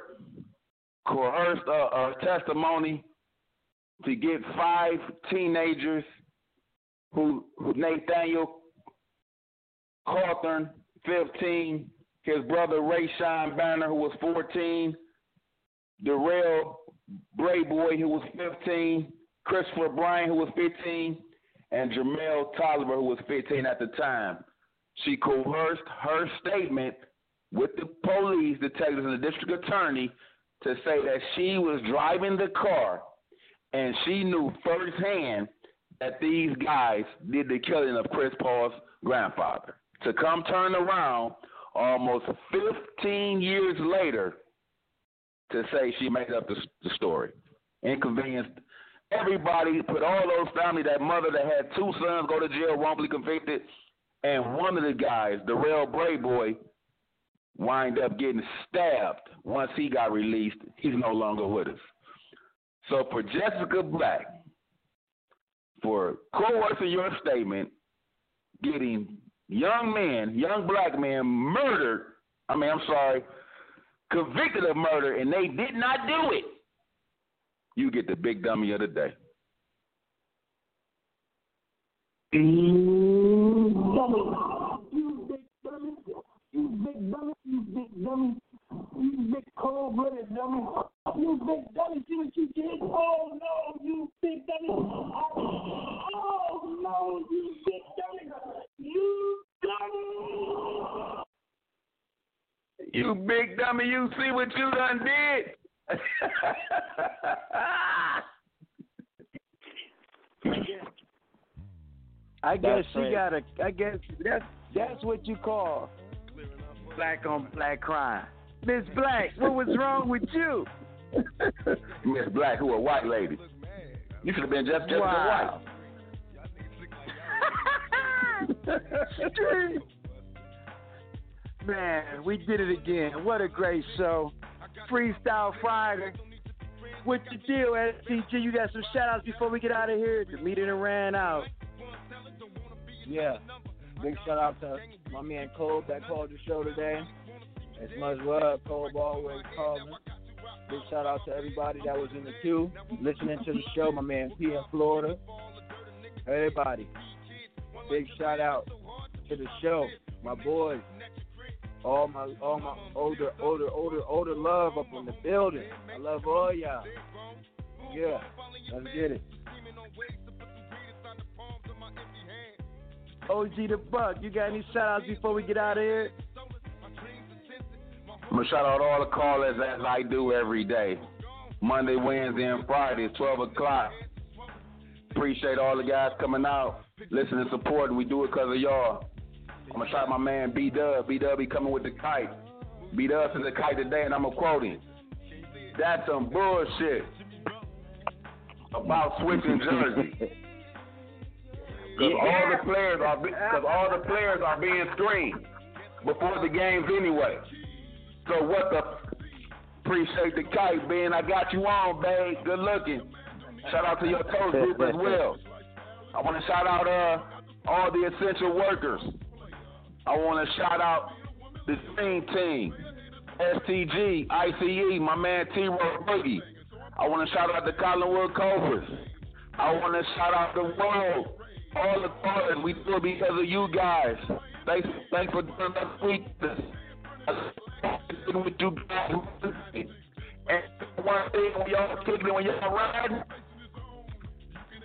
coerced uh, her testimony to get five teenagers who, who Nathaniel Cauthen, 15, his brother Ray Shine Banner, who was 14, Dorrell Brayboy, who was 15, Christopher Bryan, who was 15, and Jamel Tolliver, who was 15 at the time. She coerced her statement with the police, detectives, and the district attorney to say that she was driving the car and she knew firsthand that these guys did the killing of Chris Paul's grandfather. To come turn around almost 15 years later to say she made up the, the story. Inconvenienced everybody, put all those family, that mother that had two sons go to jail, wrongfully convicted, and one of the guys, Dorrell Brayboy, wind up getting stabbed once he got released. He's no longer with us. So for Jessica Black, for coercing your statement, getting young men, young black men murdered, I mean, I'm sorry, convicted of murder, and they did not do it, you get the big dummy of the day. You big dummy. You big dummy. You big dummy. You big cold blooded dummy. You big dummy. See what you did? Oh no, you big dummy. Oh no, you big dummy. You dummy. You big dummy, you see what you done did? I guess That's she crazy. got a. I guess that's that's what you call black on black crime. Miss Black, what was wrong with you? Miss Black, who a white lady. You should have been just just Wow. white. [laughs] Man, we did it again. What a great show. Freestyle Friday. What's the deal, STG? You got some shout outs before we get out of here? The meeting done ran out. Yeah. Big shout out to my man Cole that called the show today. As much love, Cole always calling. Big shout out to everybody that was in the queue listening to the show. My man P in Florida. Everybody. Big shout out to the show. My boys. All my all my older, older, older, older love up in the building. I love all y'all. Yeah. Let's get it. OG the Buck, you got any shout outs before we get out of here? I'm gonna shout out all the callers as I do every day. Monday, Wednesday, and Friday, 12 o'clock. Appreciate all the guys coming out, listening, supporting. We do it because of y'all. I'm gonna shout my man B Dub. B Dub be coming with the kite. B Dub is the kite today, and I'm gonna quote him. That's some bullshit about switching jerseys. [laughs] Because all the players are because all the players are being screened before the games anyway. So what the appreciate the kite, Ben. I got you on, babe. Good looking. Shout out to your toast group as well. I want to shout out uh, all the essential workers. I want to shout out the Dream Team, STG, ICE, my man T. Roy Boogie. I want to shout out the Collinwood Cobras. I want to shout out the world, all the callers. We do it because of you guys. Thanks, thanks for doing that week. And one thing when y'all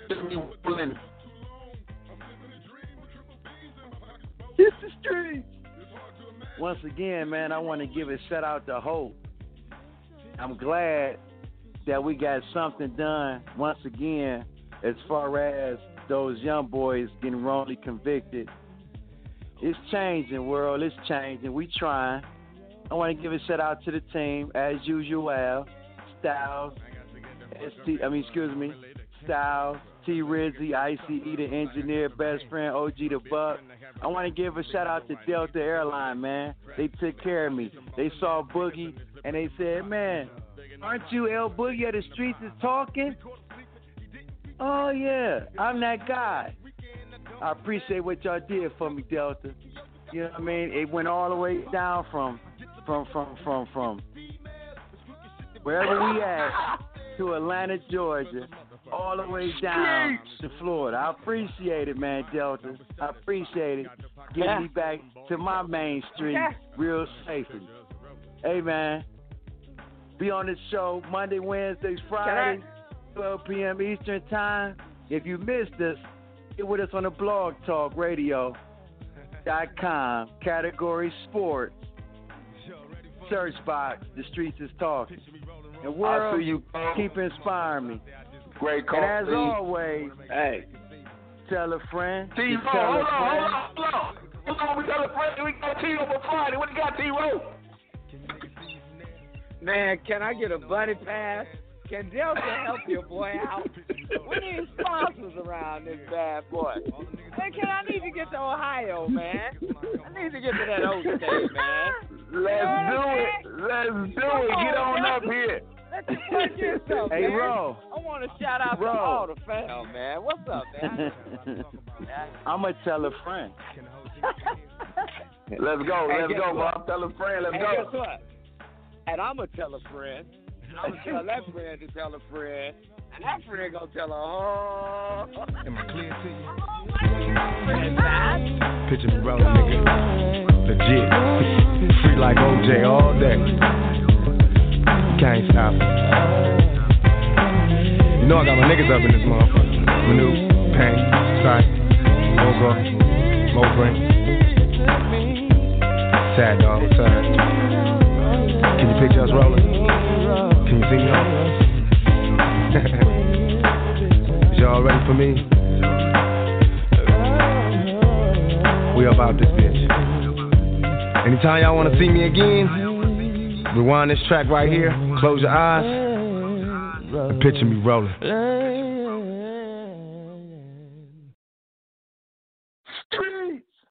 just be willing. Once again, man, I want to give a shout out to Hope. I'm glad that we got something done once again as far as those young boys getting wrongly convicted. It's changing, world. It's changing. We trying. I want to give a shout out to the team as usual. Styles, ST, I mean, excuse me, Styles, T Rizzy, ICE, the engineer, best friend, OG the Buck. I want to give a shout out to Delta Airline, man. They took care of me. They saw Boogie and they said, man, aren't you L Boogie of the streets is talking? Oh yeah, I'm that guy. I appreciate what y'all did for me, Delta. You know what I mean? It went all the way down from from from from from wherever we at to Atlanta, Georgia, all the way down to Florida. I appreciate it, man, Delta. I appreciate it. Getting me back to my main street real safely. Hey, man. Be on the show Monday, Wednesdays, Fridays, 12 p.m. Eastern Time. If you missed us, get with us on the blog talk radio. Dot com, category sports, search box, the streets is talking. And world, you, keep inspiring me. Great call. And as Steve. always, hey, tell a friend. T. to hold on, hold on, hold on. Hold on, we got a friend. We got T. Rowe Friday. What you got, T. Rowe? Man, can I get a buddy pass? Can Delta help your boy out? We need sponsors around this bad boy. Hey, can I need to get to Ohio, man? I need to get to that old state, man. Let's do it. Let's do it. Get on up here. Let you [laughs] plug yourself, Hey, man. Ro. I want to shout out to all the fam, man. What's up, man? I'm going to tell a friend. [laughs] Let's go. Hey, Let's guess go? Bob. Tell a friend. Let's and go. guess what? And I'm gonna tell a friend. I'm gonna tell that friend to tell a friend, and that friend gonna tell a oh. Am I clear to you? Inside. Picture me rolling, nigga. Legit. Free like OJ all day. Can't stop it. You know I got my niggas up in this motherfucker. Manu, Pain, Sight, Mogo, Mobrin. Sad dog, what's up? Can you picture us rolling? See? [laughs] Is y'all ready for me? We about this bitch. Anytime y'all wanna see me again, rewind this track right here, close your eyes, and picture me rolling.